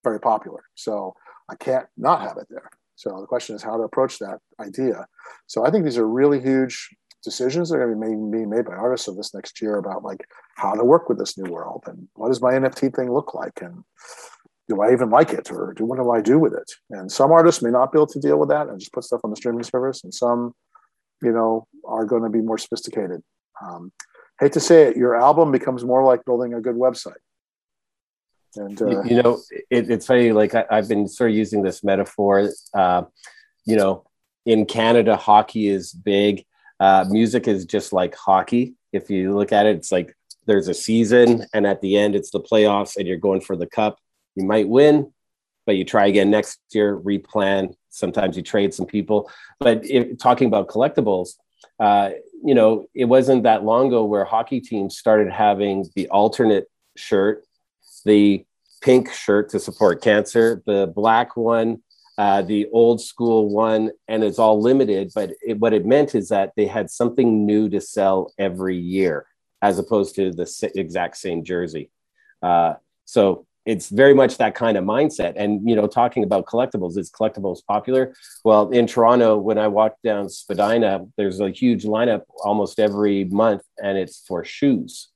very popular. So I can't not have it there. So the question is how to approach that idea. So I think these are really huge decisions that are going to be made, made by artists of this next year about like how to work with this new world and what does my NFT thing look like and do I even like it or do what do I do with it? And some artists may not be able to deal with that and just put stuff on the streaming service, and some, you know, are going to be more sophisticated. Um, hate to say it, your album becomes more like building a good website. And uh, you know, it, it's funny. Like I, have been sort of using this metaphor. Uh, you know, in Canada, hockey is big. Uh, music is just like hockey. If you look at it, it's like there's a season, and at the end, it's the playoffs, and you're going for the cup. You might win, but you try again next year, replan. Sometimes you trade some people. But if, talking about collectibles, uh, you know, it wasn't that long ago where hockey teams started having the alternate shirt, the pink shirt to support cancer, the black one, uh, the old school one, and it's all limited. But it, what it meant is that they had something new to sell every year, as opposed to the exact same jersey. Uh, so it's very much that kind of mindset. And you know, talking about collectibles, is collectibles popular? Well, in Toronto, when I walk down Spadina, there's a huge lineup almost every month, and it's for shoes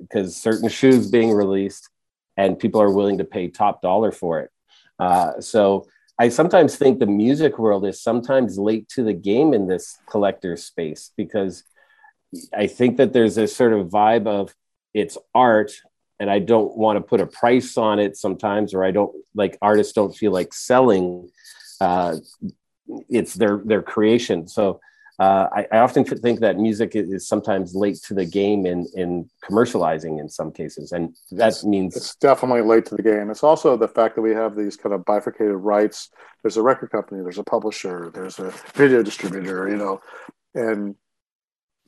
because certain shoes being released, and people are willing to pay top dollar for it. Uh, so I sometimes think the music world is sometimes late to the game in this collector space because I think that there's a sort of vibe of it's art and I don't want to put a price on it sometimes, or I don't like artists don't feel like selling. Uh, it's their their creation. So uh, I, I, often think that music is sometimes late to the game in in commercializing in some cases, and that it's, means it's definitely late to the game. It's also the fact that we have these kind of bifurcated rights. There's a record company, there's a publisher, there's a video distributor, you know, and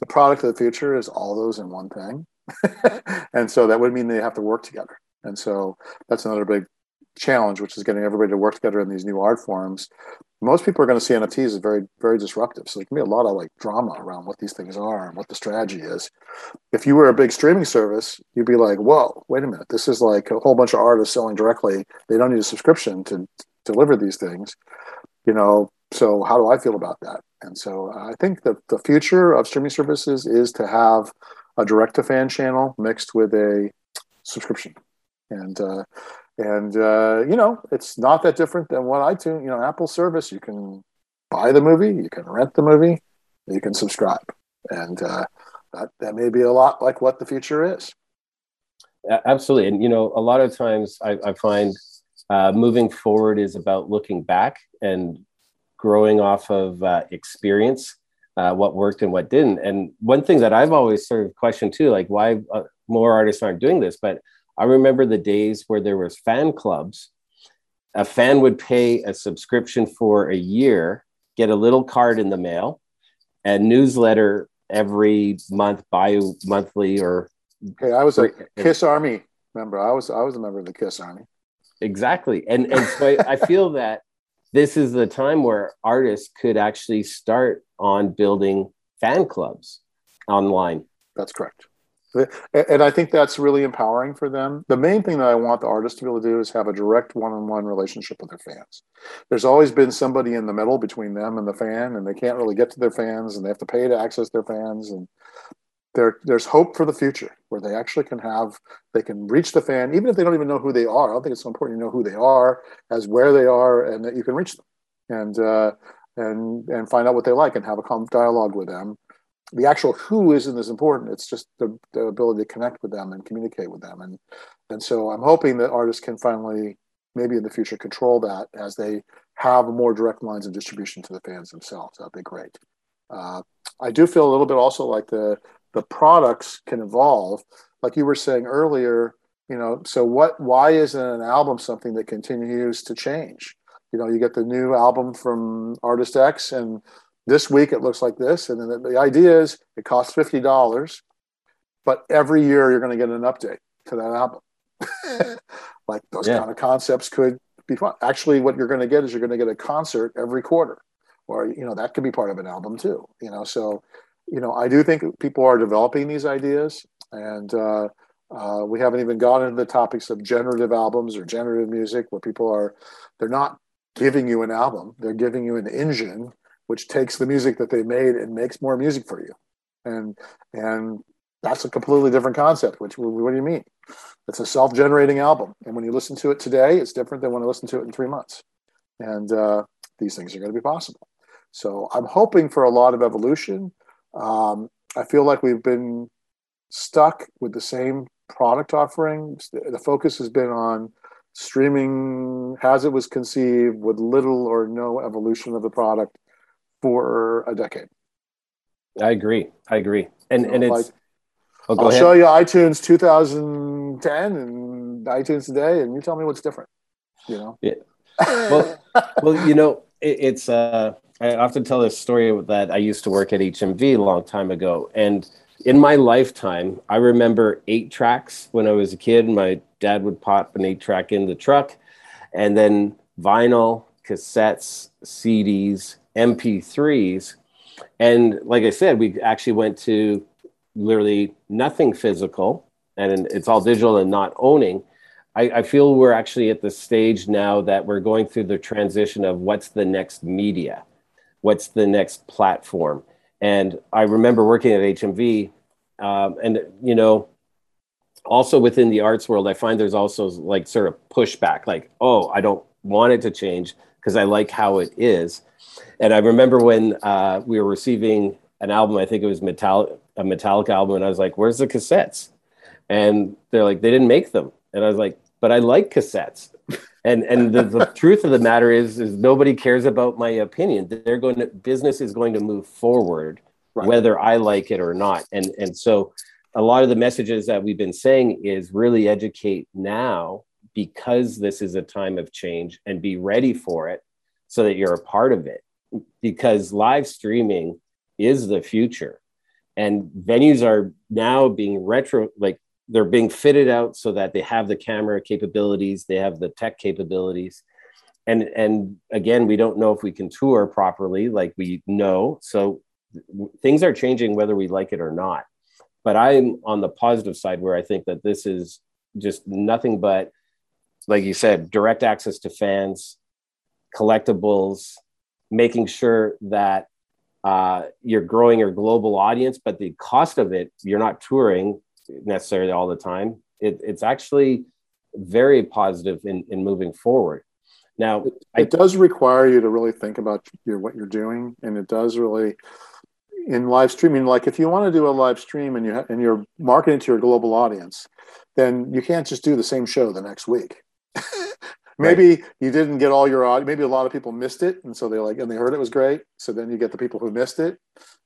the product of the future is all those in one thing. [laughs] and so that would mean they have to work together. And so that's another big challenge, which is getting everybody to work together in these new art forms. Most people are going to see NFTs as very, very disruptive. So there can be a lot of like drama around what these things are and what the strategy is. If you were a big streaming service, you'd be like, whoa, wait a minute. This is like a whole bunch of artists selling directly. They don't need a subscription to deliver these things. You know, so how do I feel about that? And so I think that the future of streaming services is to have a direct to fan channel mixed with a subscription. And uh, and uh, you know, it's not that different than what iTunes, you know, Apple service. You can buy the movie, you can rent the movie, you can subscribe, and uh, that that may be a lot like what the future is. Absolutely, and you know, a lot of times I, I find uh, moving forward is about looking back and growing off of uh, experience uh, what worked and what didn't. And one thing that I've always sort of questioned too, like why uh, more artists aren't doing this, but I remember the days where there was fan clubs. A fan would pay a subscription for a year, get a little card in the mail, a newsletter every month, bi-monthly or. Okay, I was a Kiss Army member. I was I was a member of the Kiss Army. Exactly, and and so I, I feel that this is the time where artists could actually start on building fan clubs online. That's correct. And I think that's really empowering for them. The main thing that I want the artists to be able to do is have a direct one on one relationship with their fans. There's always been somebody in the middle between them and the fan, and they can't really get to their fans, and they have to pay to access their fans. And there, there's hope for the future where they actually can have, they can reach the fan, even if they don't even know who they are. I don't think it's so important to know who they are, as where they are, and that you can reach them. And, uh, and and find out what they like and have a calm dialogue with them. The actual who isn't as important. It's just the, the ability to connect with them and communicate with them. And and so I'm hoping that artists can finally, maybe in the future, control that as they have more direct lines of distribution to the fans themselves. That'd be great. Uh, I do feel a little bit also like the the products can evolve. Like you were saying earlier, you know, so what? Why isn't an album something that continues to change? you know you get the new album from artist x and this week it looks like this and then the, the idea is it costs $50 but every year you're going to get an update to that album [laughs] like those yeah. kind of concepts could be fun actually what you're going to get is you're going to get a concert every quarter or you know that could be part of an album too you know so you know i do think people are developing these ideas and uh, uh, we haven't even gotten into the topics of generative albums or generative music where people are they're not giving you an album. They're giving you an engine which takes the music that they made and makes more music for you. And and that's a completely different concept. Which what do you mean? It's a self-generating album, and when you listen to it today, it's different than when I listen to it in three months. And uh, these things are going to be possible. So I'm hoping for a lot of evolution. Um, I feel like we've been stuck with the same product offerings. The focus has been on streaming as it was conceived with little or no evolution of the product for a decade. I agree. I agree. And so and it's like, oh, I'll ahead. show you iTunes 2010 and iTunes today, and you tell me what's different. you know. Yeah. Well, well, you know, it, it's. Uh, I often tell this story that I used to work at HMV a long time ago, and in my lifetime, I remember eight tracks when I was a kid. My dad would pop an eight track in the truck, and then vinyl, cassettes, CDs, MP3s. And like I said, we actually went to literally nothing physical and it's all digital and not owning. I, I feel we're actually at the stage now that we're going through the transition of what's the next media, what's the next platform. And I remember working at HMV, um, and you know, also within the arts world, I find there's also like sort of pushback, like, oh, I don't want it to change because I like how it is. And I remember when uh, we were receiving an album, I think it was Metallica, a Metallica album, and I was like, "Where's the cassettes?" And they're like, "They didn't make them." And I was like, "But I like cassettes." And and the, the [laughs] truth of the matter is, is nobody cares about my opinion. They're going to business is going to move forward, right. whether I like it or not. And and so, a lot of the messages that we've been saying is really educate now because this is a time of change and be ready for it so that you're a part of it because live streaming is the future. And venues are now being retro like they're being fitted out so that they have the camera capabilities they have the tech capabilities. And and again we don't know if we can tour properly like we know. So things are changing whether we like it or not. But i'm on the positive side where i think that this is just nothing but like you said direct access to fans collectibles making sure that uh, you're growing your global audience, but the cost of it, you're not touring necessarily all the time. It, it's actually very positive in, in moving forward. Now, it, it I, does require you to really think about your, what you're doing, and it does really in live streaming. Like if you want to do a live stream and you ha- and you're marketing to your global audience, then you can't just do the same show the next week. [laughs] maybe right. you didn't get all your audience. Maybe a lot of people missed it, and so they like and they heard it was great. So then you get the people who missed it,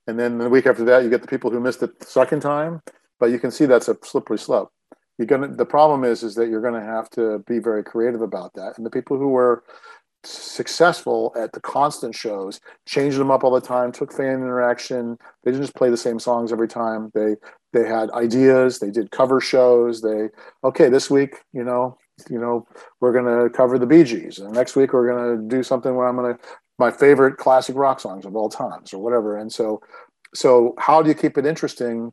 and then the week after that you get the people who missed it the second time. But you can see that's a slippery slope. You're gonna. The problem is, is that you're gonna have to be very creative about that. And the people who were successful at the constant shows, changed them up all the time, took fan interaction. They didn't just play the same songs every time. They they had ideas. They did cover shows. They okay, this week, you know, you know, we're going to cover the Bee Gees, and next week we're going to do something where I'm going to my favorite classic rock songs of all times, or whatever. And so, so how do you keep it interesting?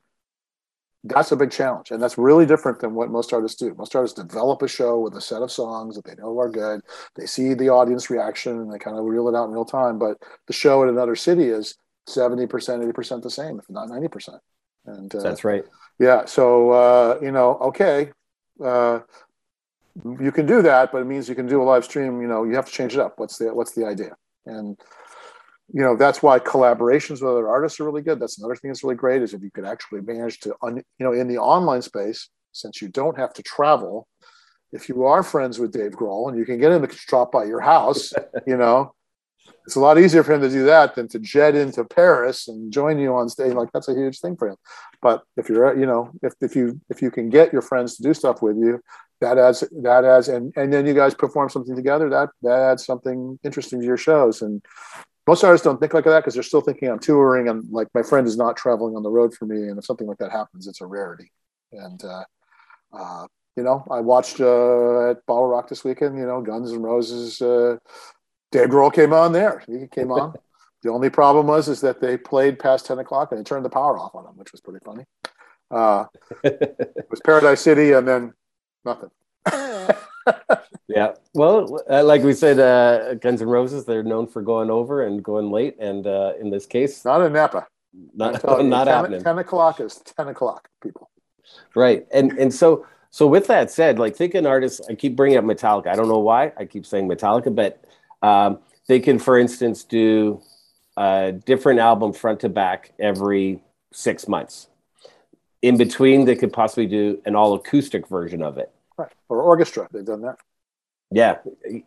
That's a big challenge, and that's really different than what most artists do. Most artists develop a show with a set of songs that they know are good. They see the audience reaction, and they kind of reel it out in real time. But the show in another city is seventy percent, eighty percent the same, if not ninety percent. And uh, that's right. Yeah. So uh, you know, okay, uh, you can do that, but it means you can do a live stream. You know, you have to change it up. What's the what's the idea? And you know that's why collaborations with other artists are really good. That's another thing that's really great is if you could actually manage to, un, you know, in the online space, since you don't have to travel. If you are friends with Dave Grohl and you can get him to drop by your house, [laughs] you know, it's a lot easier for him to do that than to jet into Paris and join you on stage. Like that's a huge thing for him. But if you're, you know, if, if you if you can get your friends to do stuff with you, that adds that adds and and then you guys perform something together that that adds something interesting to your shows. And most artists don't think like that because they're still thinking i'm touring and like my friend is not traveling on the road for me. And if something like that happens it's a rarity. And uh, uh, you know i watched uh, at BottleRock this weekend you know Guns N' Roses uh, dave grohl came on there. He came on. [laughs] The only problem was is that they played past 10 o'clock and they turned the power off on them which was pretty funny. Uh, [laughs] it was paradise city and then nothing. [laughs] yeah. Well, uh, like we said, uh, Guns N' Roses, they're known for going over and going late. And uh, in this case, not in Napa. Not, [laughs] not 10, happening. 10 o'clock is 10 o'clock, people. Right. And, and so, so with that said, like think an artist, I keep bringing up Metallica. I don't know why I keep saying Metallica, but um, they can, for instance, do a different album front to back every six months in between they could possibly do an all acoustic version of it right or orchestra they've done that yeah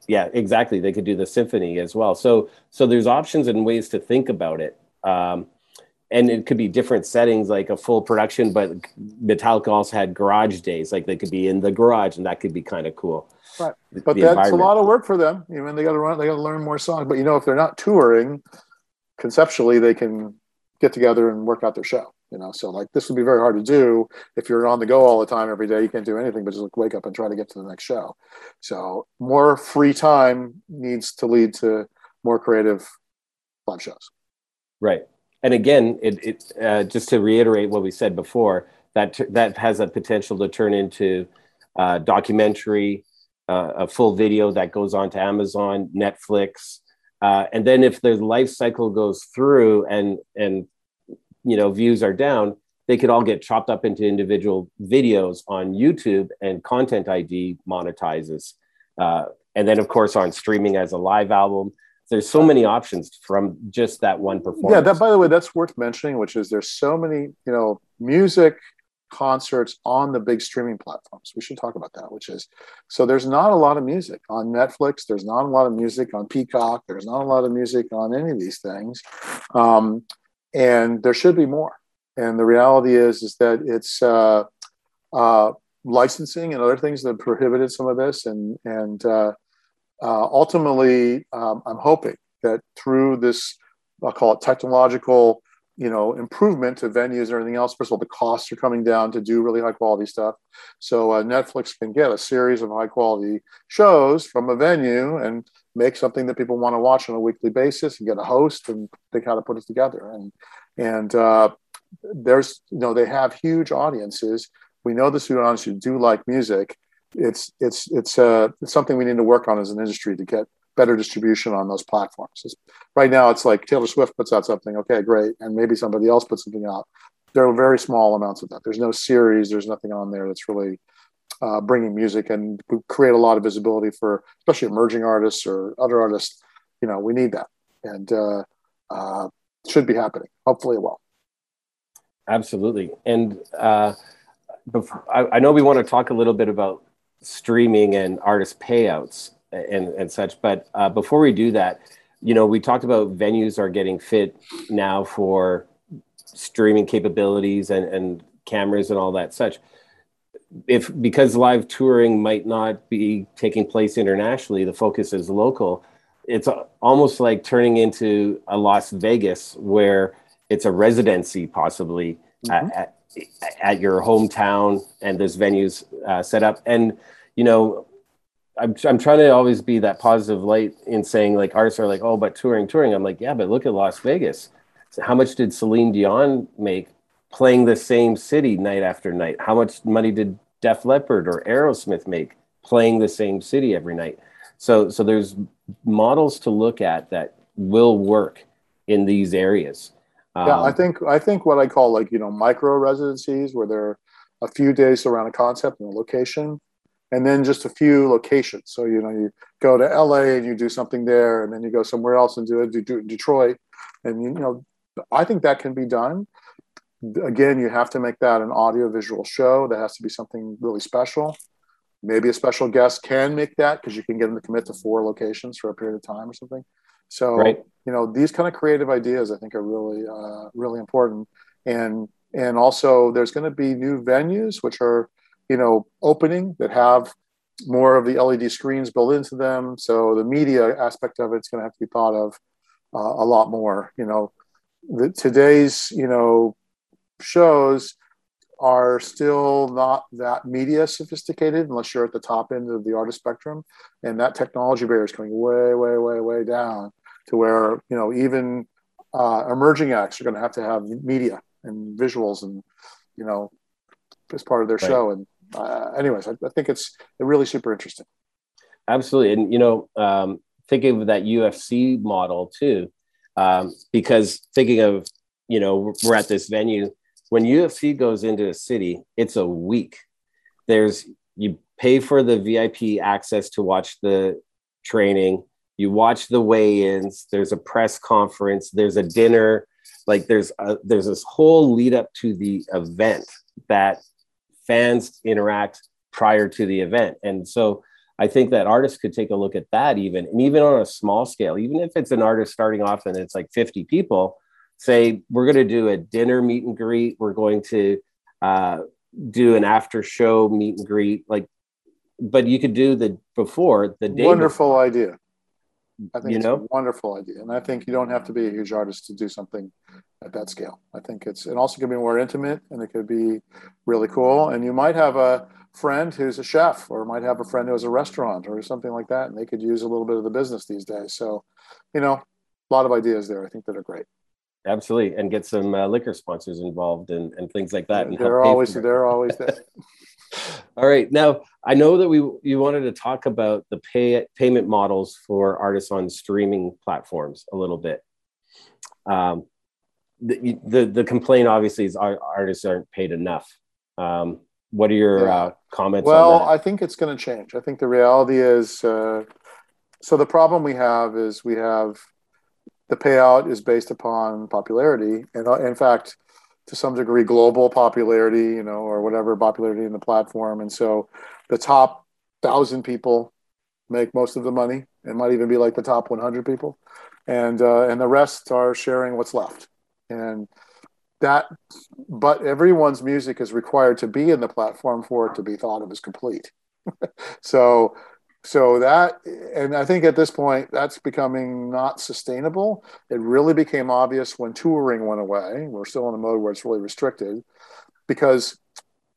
yeah exactly they could do the symphony as well so so there's options and ways to think about it um, and it could be different settings, like a full production, but Metallica also had garage days, like they could be in the garage, and that could be kind of cool. Right, but the that's a lot of work for them. You know, they got to run, they got to learn more songs. But you know, if they're not touring, conceptually, they can get together and work out their show. You know, so like this would be very hard to do if you're on the go all the time every day. You can't do anything but just wake up and try to get to the next show. So more free time needs to lead to more creative live shows. Right and again, it, it uh, just to reiterate what we said before, that t- that has a potential to turn into uh, documentary, uh, a full video that goes on to Amazon, Netflix, uh, and then if the life cycle goes through and and you know views are down, they could all get chopped up into individual videos on YouTube, and Content ID monetizes, uh, and then of course on streaming as a live album there's so many options from just that one performance. Yeah, that by the way, that's worth mentioning, which is there's so many, you know, music concerts on the big streaming platforms. We should talk about that, which is so there's not a lot of music on Netflix, there's not a lot of music on Peacock, there's not a lot of music on any of these things. Um, and there should be more. And the reality is is that it's uh, uh, licensing and other things that prohibited some of this and and uh, uh, ultimately, um, I'm hoping that through this, I'll call it technological, you know, improvement to venues and everything else. First of all, the costs are coming down to do really high quality stuff. So uh, Netflix can get a series of high quality shows from a venue and make something that people want to watch on a weekly basis and get a host and they kind of put it together. And and uh, there's you know they have huge audiences. We know the sudanese do like music it's it's it's uh, it's something we need to work on as an industry to get better distribution on those platforms. It's, right now, it's like Taylor Swift puts out something, okay, great, and maybe somebody else puts something out. There are very small amounts of that. There's no series. There's nothing on there that's really uh, bringing music and create a lot of visibility for especially emerging artists or other artists. You know, we need that, and uh, uh, should be happening. Hopefully, it will. Absolutely, and uh, before, I, I know we want to talk a little bit about streaming and artist payouts and, and such. But uh, before we do that, you know, we talked about venues are getting fit now for streaming capabilities and, and cameras and all that such. If because live touring might not be taking place internationally, the focus is local. It's almost like turning into a Las Vegas where it's a residency possibly mm-hmm. at, at your hometown and there's venues uh, set up and you know I'm, I'm trying to always be that positive light in saying like artists are like oh but touring touring i'm like yeah but look at las vegas so how much did celine dion make playing the same city night after night how much money did def leppard or aerosmith make playing the same city every night so so there's models to look at that will work in these areas yeah, um, I think I think what I call like you know micro residencies where there are a few days around a concept and a location, and then just a few locations. So you know you go to LA and you do something there, and then you go somewhere else and do it. Do, do Detroit, and you know I think that can be done. Again, you have to make that an audio visual show. That has to be something really special. Maybe a special guest can make that because you can get them to commit to four locations for a period of time or something. So right. you know these kind of creative ideas I think are really uh, really important, and and also there's going to be new venues which are you know opening that have more of the LED screens built into them. So the media aspect of it's going to have to be thought of uh, a lot more. You know, the, today's you know shows are still not that media sophisticated unless you're at the top end of the artist spectrum, and that technology barrier is coming way, way, way, way down to where you know even uh, emerging acts are going to have to have media and visuals and you know as part of their right. show. And uh, anyways I, I, think it's really super interesting. Absolutely. And you know um, thinking of that ufc model too um, because thinking of you know we're at this venue when ufc goes into a city it's a week. There's you pay for the vip access to watch the training. You watch the weigh-ins. There's a press conference. There's a dinner. Like there's a, there's this whole lead up to the event that fans interact prior to the event. And so i think that artists could take a look at that even and even on a small scale even if it's an artist starting off and it's like 50 people say we're going to do a dinner meet and greet. We're going to uh, do an after show meet and greet. Like, but you could do the before the day. Wonderful before. idea. I think You it's know? a wonderful idea, and I think you don't have to be a huge artist to do something at that scale. I think it's it also can be more intimate, and it could be really cool. And you might have a friend who's a chef, or might have a friend who has a restaurant, or something like that, and they could use a little bit of the business these days. So, you know, a lot of ideas there. I think that are great. Absolutely, and get some uh, liquor sponsors involved and, and things like that. And They're always they're always there. [laughs] [laughs] All right. Now I know that we you wanted to talk about the pay payment models for artists on streaming platforms a little bit. Um, the, the the complaint obviously is our artists aren't paid enough. Um, what are your Yeah. uh, comments Well? I think it's going to change. I think the reality is uh, so the problem we have is we have the payout is based upon popularity, and uh, in fact, to some degree, global popularity, you know, or whatever popularity in the platform. And so, the top thousand people make most of the money. It might even be like the top 100 people, and uh, and the rest are sharing what's left. And that, but everyone's music is required to be in the platform for it to be thought of as complete. [laughs] so so that and i think at this point that's becoming not sustainable. It really became obvious when touring went away. We're still in a mode where it's really restricted because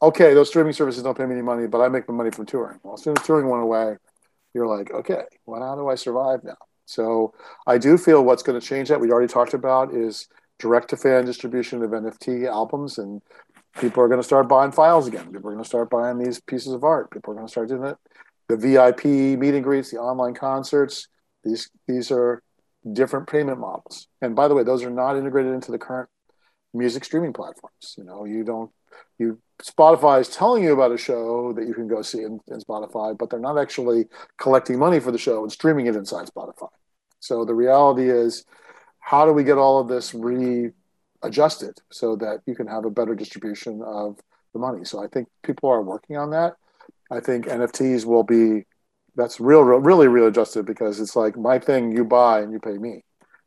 okay those streaming services don't pay me any money but i make the money from touring. Well as soon as touring went away you're like okay well how do i survive now? So i do feel what's going to change that we already talked about is direct to fan distribution of nft albums and people are going to start buying files again. People are going to start buying these pieces of art. People are going to start doing it the VIP meet and greets, the online concerts. These these are different payment models. And by the way, those are not integrated into the current music streaming platforms. You know, you don't you Spotify is telling you about a show that you can go see in, in Spotify, but they're not actually collecting money for the show and streaming it inside Spotify. So the reality is, how do we get all of this readjusted so that you can have a better distribution of the money? So I think people are working on that. I think NFTs will be that's real, real really readjusted because it's like my thing you buy and you pay me,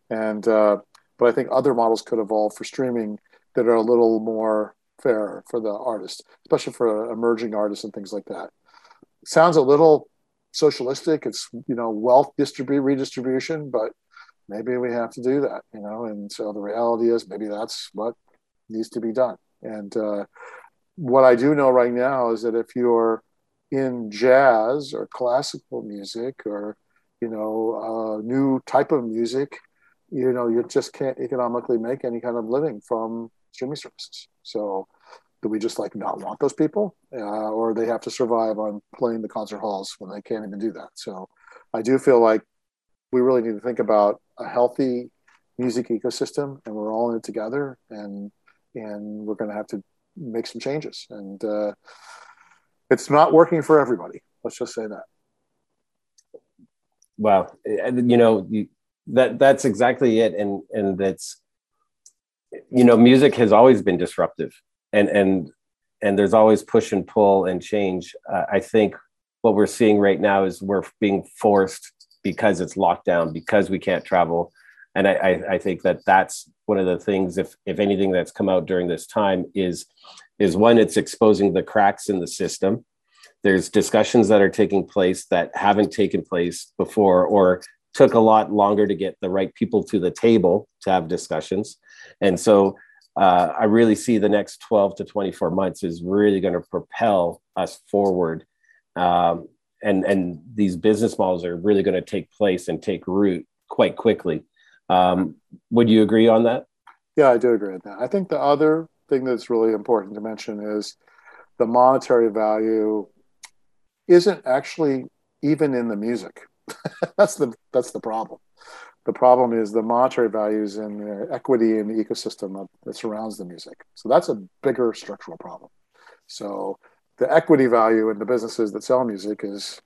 and uh, but I think other models could evolve for streaming that are a little more fair for the artist, especially for emerging artists and things like that. sounds a little socialistic. It's you know wealth distribute redistribution, but maybe we have to do that, you know. And so the reality is maybe that's what needs to be done. And uh, what I do know right now is that if you're in jazz or classical music or you know a new type of music you know you just can't economically make any kind of living from streaming services. So do we just like not want those people? Uh, or they have to survive on playing the concert halls when they can't even do that. So i do feel like we really need to think about a healthy music ecosystem and we're all in it together and and we're going to have to make some changes. And uh, it's not working for everybody. Let's just say that. Wow, you know that that's exactly it, and and that's you know music has always been disruptive, and and and there's always push and pull and change. Uh, I think what we're seeing right now is we're being forced because it's locked down because we can't travel, and I, I, I think that that's one of the things. If if anything that's come out during this time is is one, it's exposing the cracks in the system. There's discussions that are taking place that haven't taken place before or took a lot longer to get the right people to the table to have discussions. And so uh, i really see the next 12 to 24 months is really going to propel us forward um, and and these business models are really going to take place and take root quite quickly. Um, would you agree on that? Yeah, I do agree with that. I think the other thing that's really important to mention is the monetary value isn't actually even in the music. [laughs] that's the that's the problem. The problem is the monetary values and the equity in the ecosystem that surrounds the music. So that's a bigger structural problem. So the equity value in the businesses that sell music is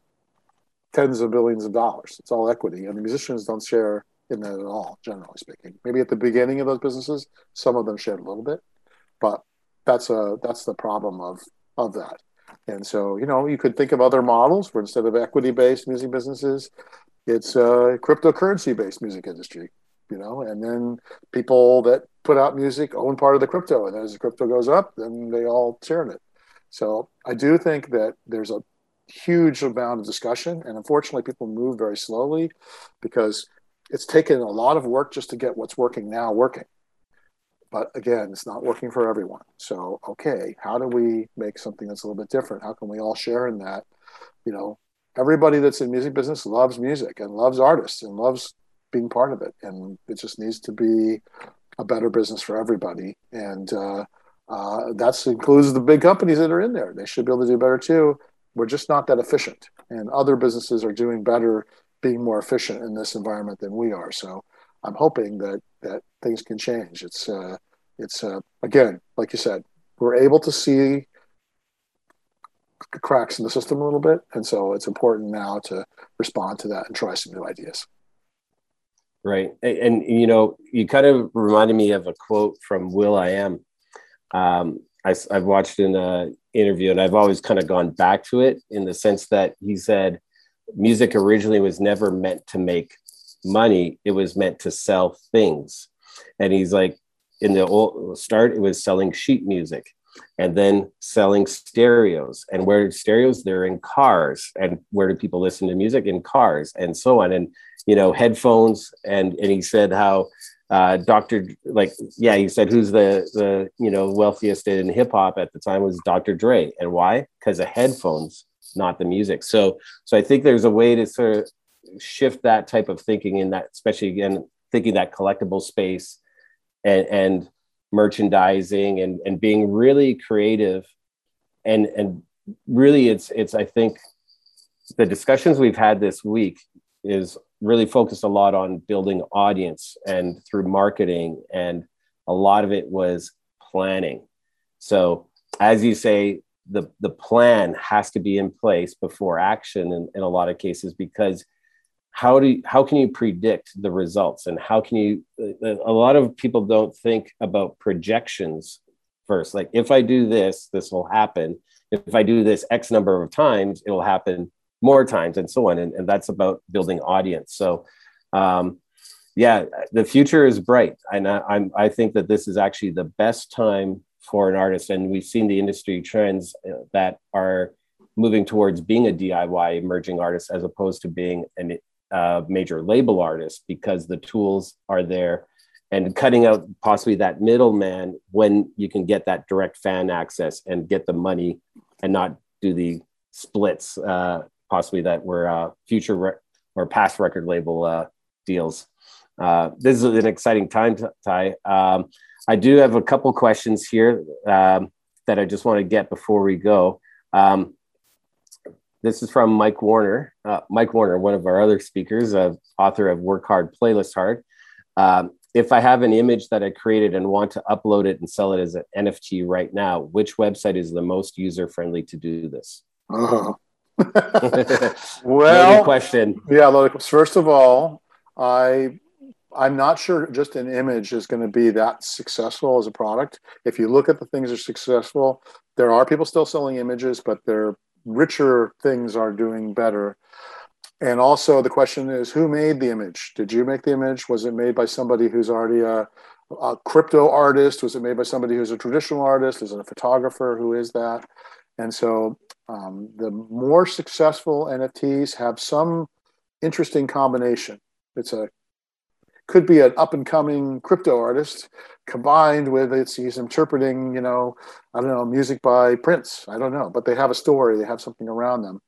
tens of billions of dollars. It's all equity, and the musicians don't share in that at all, generally speaking. Maybe at the beginning of those businesses, some of them shared a little bit, but that's a that's the problem of of that. And so, you know, you could think of other models where instead of equity based music businesses, it's a cryptocurrency based music industry. you know, and then people that put out music own part of the crypto, and as the crypto goes up, then they all share in it. So I do think that there's a huge amount of discussion, and unfortunately, people move very slowly because it's taken a lot of work just to get what's working now working. But again, it's not working for everyone. So, okay, how do we make something that's a little bit different? How can we all share in that? You know, everybody that's in music business loves music and loves artists and loves being part of it. And it just needs to be a better business for everybody. And uh, uh, that includes the big companies that are in there. They should be able to do better too. We're just not that efficient. And other businesses are doing better, being more efficient in this environment than we are. So I'm hoping that that things can change. It's uh, it's uh, again, like you said, we're able to see cracks in the system a little bit, and so it's important now to respond to that and try some new ideas. Right, and, you know, you kind of reminded me of a quote from will.i.am. Um, I, have watched in an interview, and I've always kind of gone back to it in the sense that he said, "Music originally was never meant to make money; it was meant to sell things." And he's like, in the old start, it was selling sheet music and then selling stereos. And where stereos? They're in cars. And where do people listen to music? In cars and so on. And, you know, headphones. And, and he said how uh, Dr. Like, yeah, he said who's the, the, you know, wealthiest in hip hop at the time was Dr. Dre. And why? Because of headphones, not the music. So, so I think there's a way to sort of shift that type of thinking in that, especially again, thinking that collectible space and, and merchandising and, and being really creative. And and really it's it's i think the discussions we've had this week is really focused a lot on building audience and through marketing. And a lot of it was planning. So as you say the the plan has to be in place before action in, in a lot of cases because how do you, how can you predict the results? And how can you a lot of people don't think about projections first. Like if i do this this will happen. If i do this x number of times it will happen more times and so on. And, and that's about building audience. So um, yeah the future is bright. And I, I'm, I think that this is actually the best time for an artist. And we've seen the industry trends uh, that are moving towards being a diy emerging artist as opposed to being an uh, major label artist because the tools are there and cutting out possibly that middleman when you can get that direct fan access and get the money and not do the splits uh, possibly that were uh, future re- or past record label uh, deals. Uh, this is an exciting time, Ty. Um, I do have a couple questions here um, that I just want to get before we go. Um, this is from Mike Warner. Uh, Mike Warner, one of our other speakers, uh, author of Work Hard, Playlist Hard. Um, if I have an image that I created and want to upload it and sell it as an NFT right now, which website is the most user friendly to do this? Oh. [laughs] [laughs] well, question. Yeah, first of all, I I'm not sure just an image is going to be that successful as a product. If you look at the things that are successful, there are people still selling images, but they're richer things are doing better. And also, the question is who made the image? Did you make the image? Was it made by somebody who's already a, a crypto artist? Was it made by somebody who's a traditional artist? Is it a photographer? Who is that? And so, um, the more successful NFTs have some interesting combination. It's a could be an up and coming crypto artist combined with it's he's interpreting you know i don't know music by prince. I don't know but they have a story they have something around them.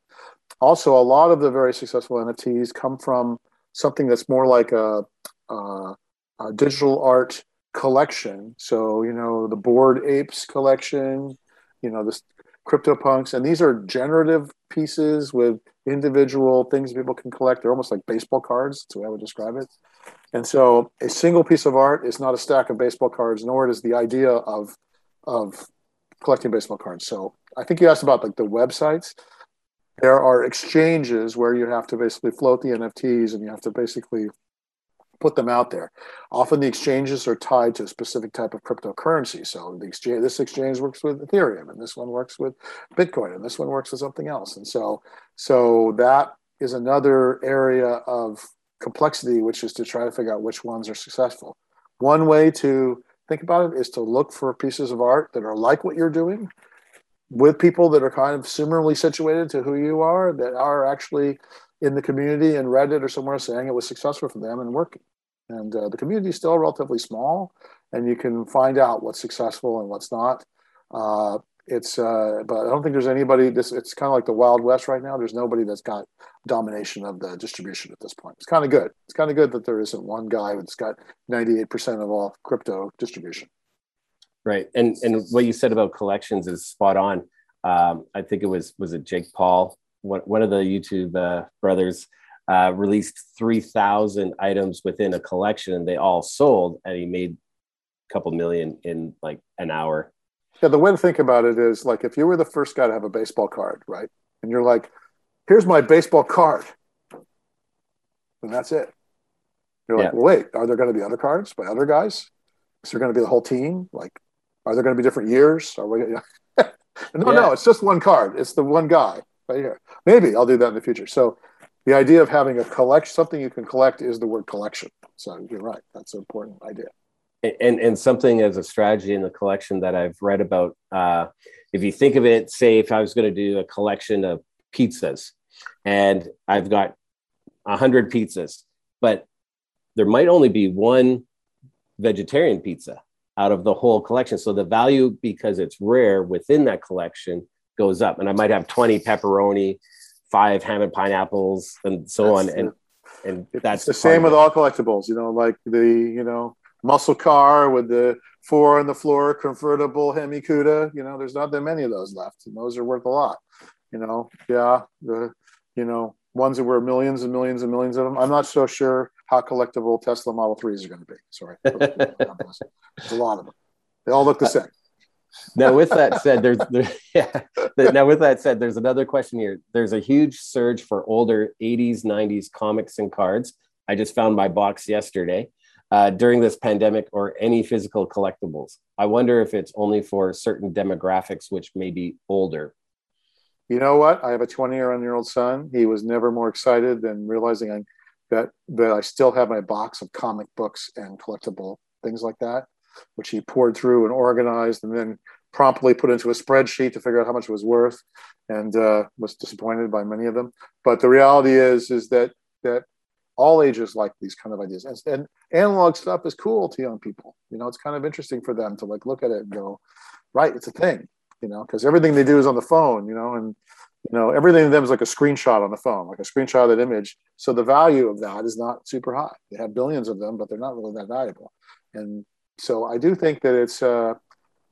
Also a lot of the very successful nfts come from something that's more like a, a, a digital art collection. So you know the Bored Apes collection you know this CryptoPunks and these are generative pieces with individual things people can collect. They're almost like baseball cards that's the way i would describe it and so a single piece of art is not a stack of baseball cards, nor is the idea of, of collecting baseball cards. So I think you asked about like the websites. There are exchanges where you have to basically float the NFTs and you have to basically put them out there. Often the exchanges are tied to a specific type of cryptocurrency. So the exchange, this exchange works with Ethereum, and this one works with Bitcoin, and this one works with something else. And so, so that is another area of complexity, which is to try to figure out which ones are successful. One way to think about it is to look for pieces of art that are like what you're doing with people that are kind of similarly situated to who you are that are actually in the community and Reddit or somewhere saying it was successful for them and working. And uh, the community is still relatively small, and you can find out what's successful and what's not. Uh, it's uh, but I don't think there's anybody. This it's kind of like the Wild West right now. There's nobody that's got domination of the distribution at this point. It's kind of good. It's kind of good that there isn't one guy that's got 98% of all crypto distribution. Right, and and what you said about collections is spot on. Um, I think it was was it Jake Paul, one, one of the YouTube uh, brothers, uh, released three thousand items within a collection, and they all sold, and he made a couple million in like an hour. Yeah, the way to think about it is like if you were the first guy to have a baseball card, right, and you're like, "Here's my baseball card," and that's it. You're like, well, wait, are there going to be other cards by other guys? Is there going to be the whole team? Like, are there going to be different years? Are we? [laughs] no, yeah. no, it's just one card. It's the one guy right here. Maybe I'll do that in the future. So, the idea of having a collect something you can collect is the word collection. So you're right. That's an important idea. And and something as a strategy in the collection that I've read about. Uh, if you think of it, say if I was going to do a collection of pizzas, and I've got a hundred pizzas, but there might only be one vegetarian pizza out of the whole collection. So the value, because it's rare within that collection, goes up. And I might have 20 pepperoni, five ham and pineapples, and so that's on. And and that's the same with all collectibles, you know, like the, you know, muscle car with the four on the floor convertible Hemi Cuda. You know, there's not that many of those left. And those are worth a lot. You know, yeah, the you know, ones that were millions and millions and millions of them. I'm not so sure how collectible Tesla Model 3s are going to be. Sorry. [laughs] There's a lot of them. They all look the same. now, with that said, there's there, [laughs] yeah. Now, with that said, there's another question here. There's a huge surge for older 80s, 90s comics and cards. I just found my box yesterday uh, during this pandemic, or any physical collectibles. I wonder if it's only for certain demographics, which may be older. You know what? I have a 20 year old son. He was never more excited than realizing I that that I still have my box of comic books and collectible things like that, which he poured through and organized, and then promptly put into a spreadsheet to figure out how much it was worth, and uh, was disappointed by many of them. But the reality is, is that that all ages like these kind of ideas, and, and analog stuff is cool to young people. You know, it's kind of interesting for them to like look at it and go, right, it's a thing. You know, because everything they do is on the phone. You know, and you know everything to them is like a screenshot on the phone like a screenshot of that image so the value of that is not super high they have billions of them but they're not really that valuable and so i do think that it's uh,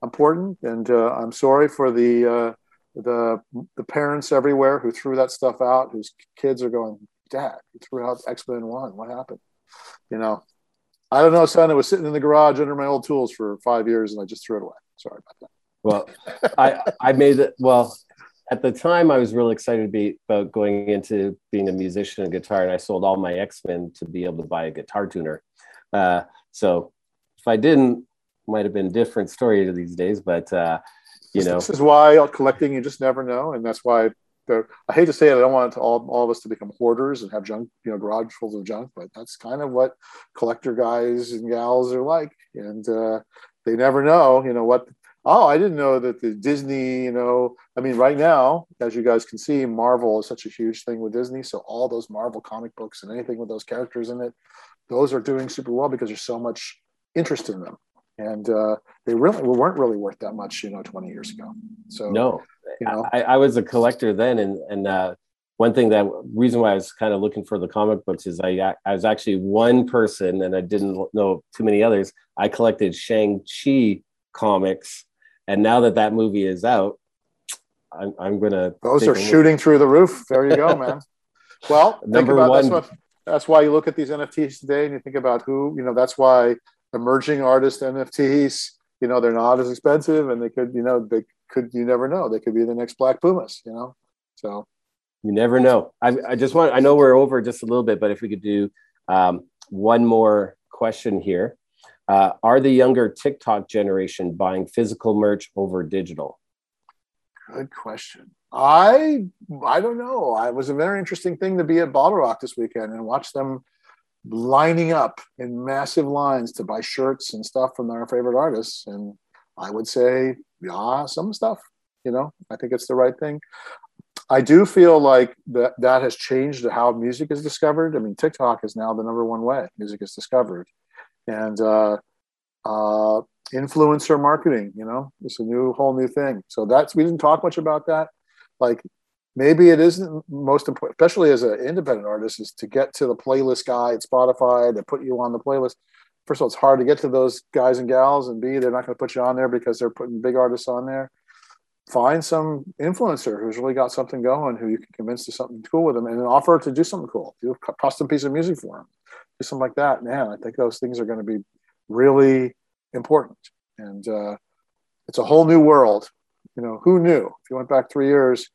important and uh, i'm sorry for the uh, the the parents everywhere who threw that stuff out whose kids are going dad you threw out x-men 1 what happened you know i don't know son it was sitting in the garage under my old tools for five years and i just threw it away sorry about that well i i made it well at the time, I was really excited to be about going into being a musician and guitar, and I sold all my X Men to be able to buy a guitar tuner. Uh, so if I didn't, might have been a different story to these days. But uh, you know, this is why collecting you just never know, and that's why. I hate to say it, I don't want all, all of us to become hoarders and have junk, you know, garage full of junk, but that's kind of what collector guys and gals are like. And uh, they never know, you know, what oh, I didn't know that the Disney, you know, I mean, right now, as you guys can see, Marvel is such a huge thing with Disney. So all those Marvel comic books and anything with those characters in it, those are doing super well because there's so much interest in them. And uh, they really weren't really worth that much, you know, 20 years ago. So no, you know, I, I was a collector then, and and uh, one thing that reason why I was kind of looking for the comic books is I I was actually one person, and I didn't know too many others. I collected Shang Chi comics and now that that movie is out, I'm, I'm gonna. Those are shooting through the roof. There you go, [laughs] man. well, number about, one. That's why you look at these NFTs today and you think about who, you know, that's why emerging artist NFTs, you know, they're not as expensive and they could, you know, they could, you never know, they could be the next Black Pumas, you know? So you never know. I, I just want, I know we're over just a little bit, but if we could do um, one more question here. Uh, are the younger TikTok generation buying physical merch over digital? Good question. I I don't know. I was a very interesting thing to be at BottleRock this weekend and watch them lining up in massive lines to buy shirts and stuff from their favorite artists. And I would say, yeah, some stuff. You know, I think it's the right thing. I do feel like that that has changed how music is discovered. I mean, TikTok is now the number one way music is discovered, and uh, uh, influencer marketing. You know, it's a new whole new thing. So that's we didn't talk much about that. Like maybe it isn't most important, especially as an independent artist, is to get to the playlist guy at Spotify to put you on the playlist. First of all, it's hard to get to those guys and gals, and B, they're not going to put you on there because they're putting big artists on there. Find some influencer who's really got something going who you can convince to something cool with them and then offer to do something cool. Do a custom piece of music for them do something like that. Man i think those things are going to be really important. And uh, it's a whole new world. You know who knew? If you went back three years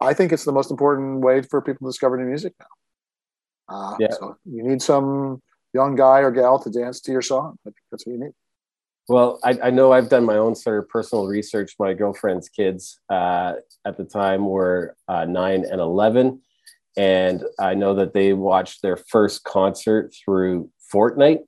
i think it's the most important way for people to discover new music now uh, yeah. so you need some young guy or gal to dance to your song i think that's what you need well, I, I, know I've done my own sort of personal research. My girlfriend's kids uh, at the time were uh, nine and 11. And I know that they watched their first concert through Fortnite.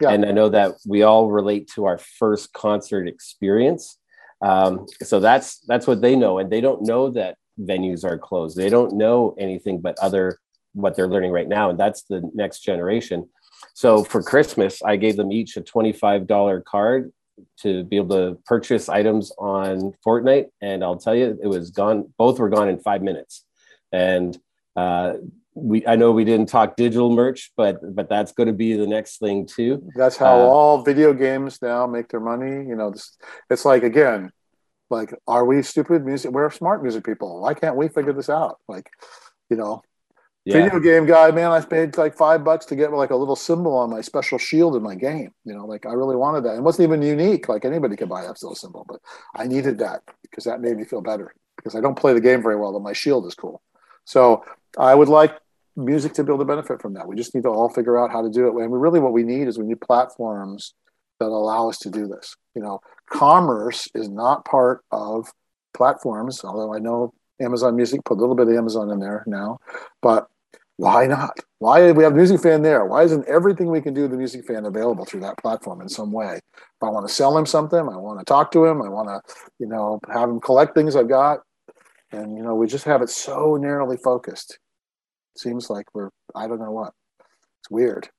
Yeah. And I know that we all relate to our first concert experience. Um, so that's that's what they know. And they don't know that venues are closed. They don't know anything but other what they're learning right now. And that's the next generation. So for Christmas, I gave them each a $25 card to be able to purchase items on Fortnite. And I'll tell you, it was gone. Both were gone in five minutes. And uh, we, I know we didn't talk digital merch, but but that's going to be the next thing too. That's how uh, all video games now make their money. You know, this, it's like again, like, are we stupid music? We're smart music people. Why can't we figure this out? Like, you know, yeah. video game guy, man, I paid like five bucks to get like a little symbol on my special shield in my game. You know, like I really wanted that. It wasn't even unique. Like anybody could buy that little symbol, but I needed that because that made me feel better. Because I don't play the game very well, but my shield is cool. So I would like music to be able to benefit from that. We just need to all figure out how to do it. And we really what we need is we need platforms that allow us to do this. You know, commerce is not part of platforms, although I know Amazon Music put a little bit of Amazon in there now, but why not? Why we have Music Fan there? Why isn't everything we can do the Music Fan available through that platform in some way? If I want to sell him something, I want to talk to him, I want to, you know, have him collect things I've got, and you know, we just have it so narrowly focused. It seems like we're I don't know what. It's weird.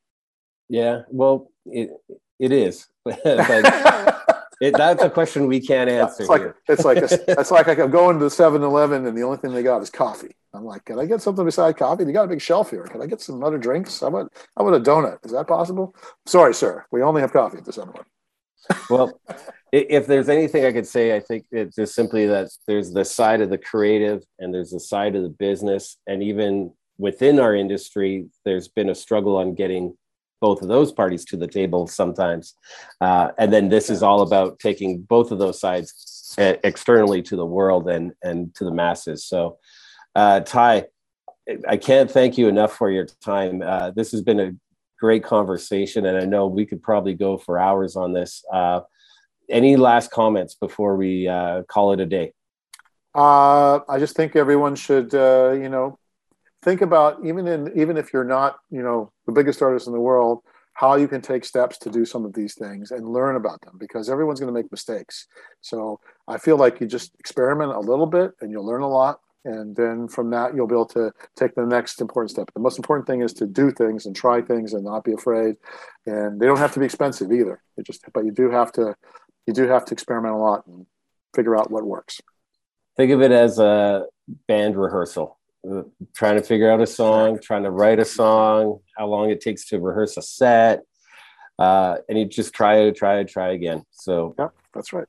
Yeah, well, it it is. [laughs] [laughs] It, that's a question we can't answer. It's like here. it's like a, [laughs] it's like I'm going to the 7-Eleven and the only thing they got is coffee. I'm like, can I get something beside coffee? They got a big shelf here. Can I get some other drinks? How about how about a donut? Is that possible? Sorry, sir. We only have coffee at the 7-Eleven. [laughs] well, if there's anything I could say, I think it's just simply that there's the side of the creative and there's the side of the business, and even within our industry, there's been a struggle on getting both of those parties to the table sometimes. Uh, and then this is all about taking both of those sides uh, externally to the world and, and to the masses. So, uh, Ty, I can't thank you enough for your time. Uh, this has been a great conversation, and I know we could probably go for hours on this. Uh, any last comments before we uh, call it a day? I just think everyone should, you know, think about even in even if you're not you know the biggest artist in the world how you can take steps to do some of these things and learn about them because everyone's going to make mistakes. So i feel like you just experiment a little bit and you'll learn a lot and then from that you'll be able to take the next important step. The most important thing is to do things and try things and not be afraid and they don't have to be expensive either. It just but you do have to you do have to experiment a lot and figure out what works. Think of it as a band rehearsal trying to figure out a song, trying to write a song, how long it takes to rehearse a set. Uh, and you just try to try to try again. So yeah, that's right.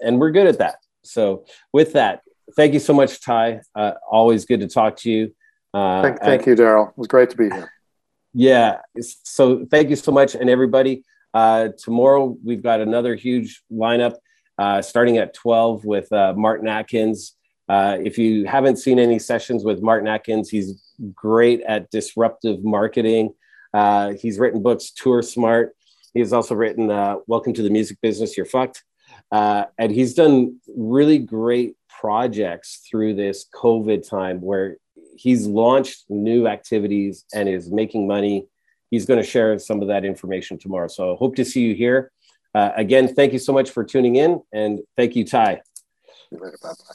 And we're good at that. So with that, thank you so much, Ty. Uh, always good to talk to you. Uh, thank, thank you, Darryl. It was great to be here. Yeah. So thank you so much, and everybody. Uh, tomorrow we've got another huge lineup uh, starting at 12 with uh, Martin Atkins. Uh, if you haven't seen any sessions with Martin Atkins, he's great at disruptive marketing. Uh, he's written books, Tour Smart. He's also written uh, Welcome to the Music Business, You're Fucked. Uh, and he's done really great projects through this COVID time where he's launched new activities and is making money. He's going to share some of that information tomorrow. So I hope to see you here. Uh, again, thank you so much for tuning in, and thank you, Ty. Bye-bye.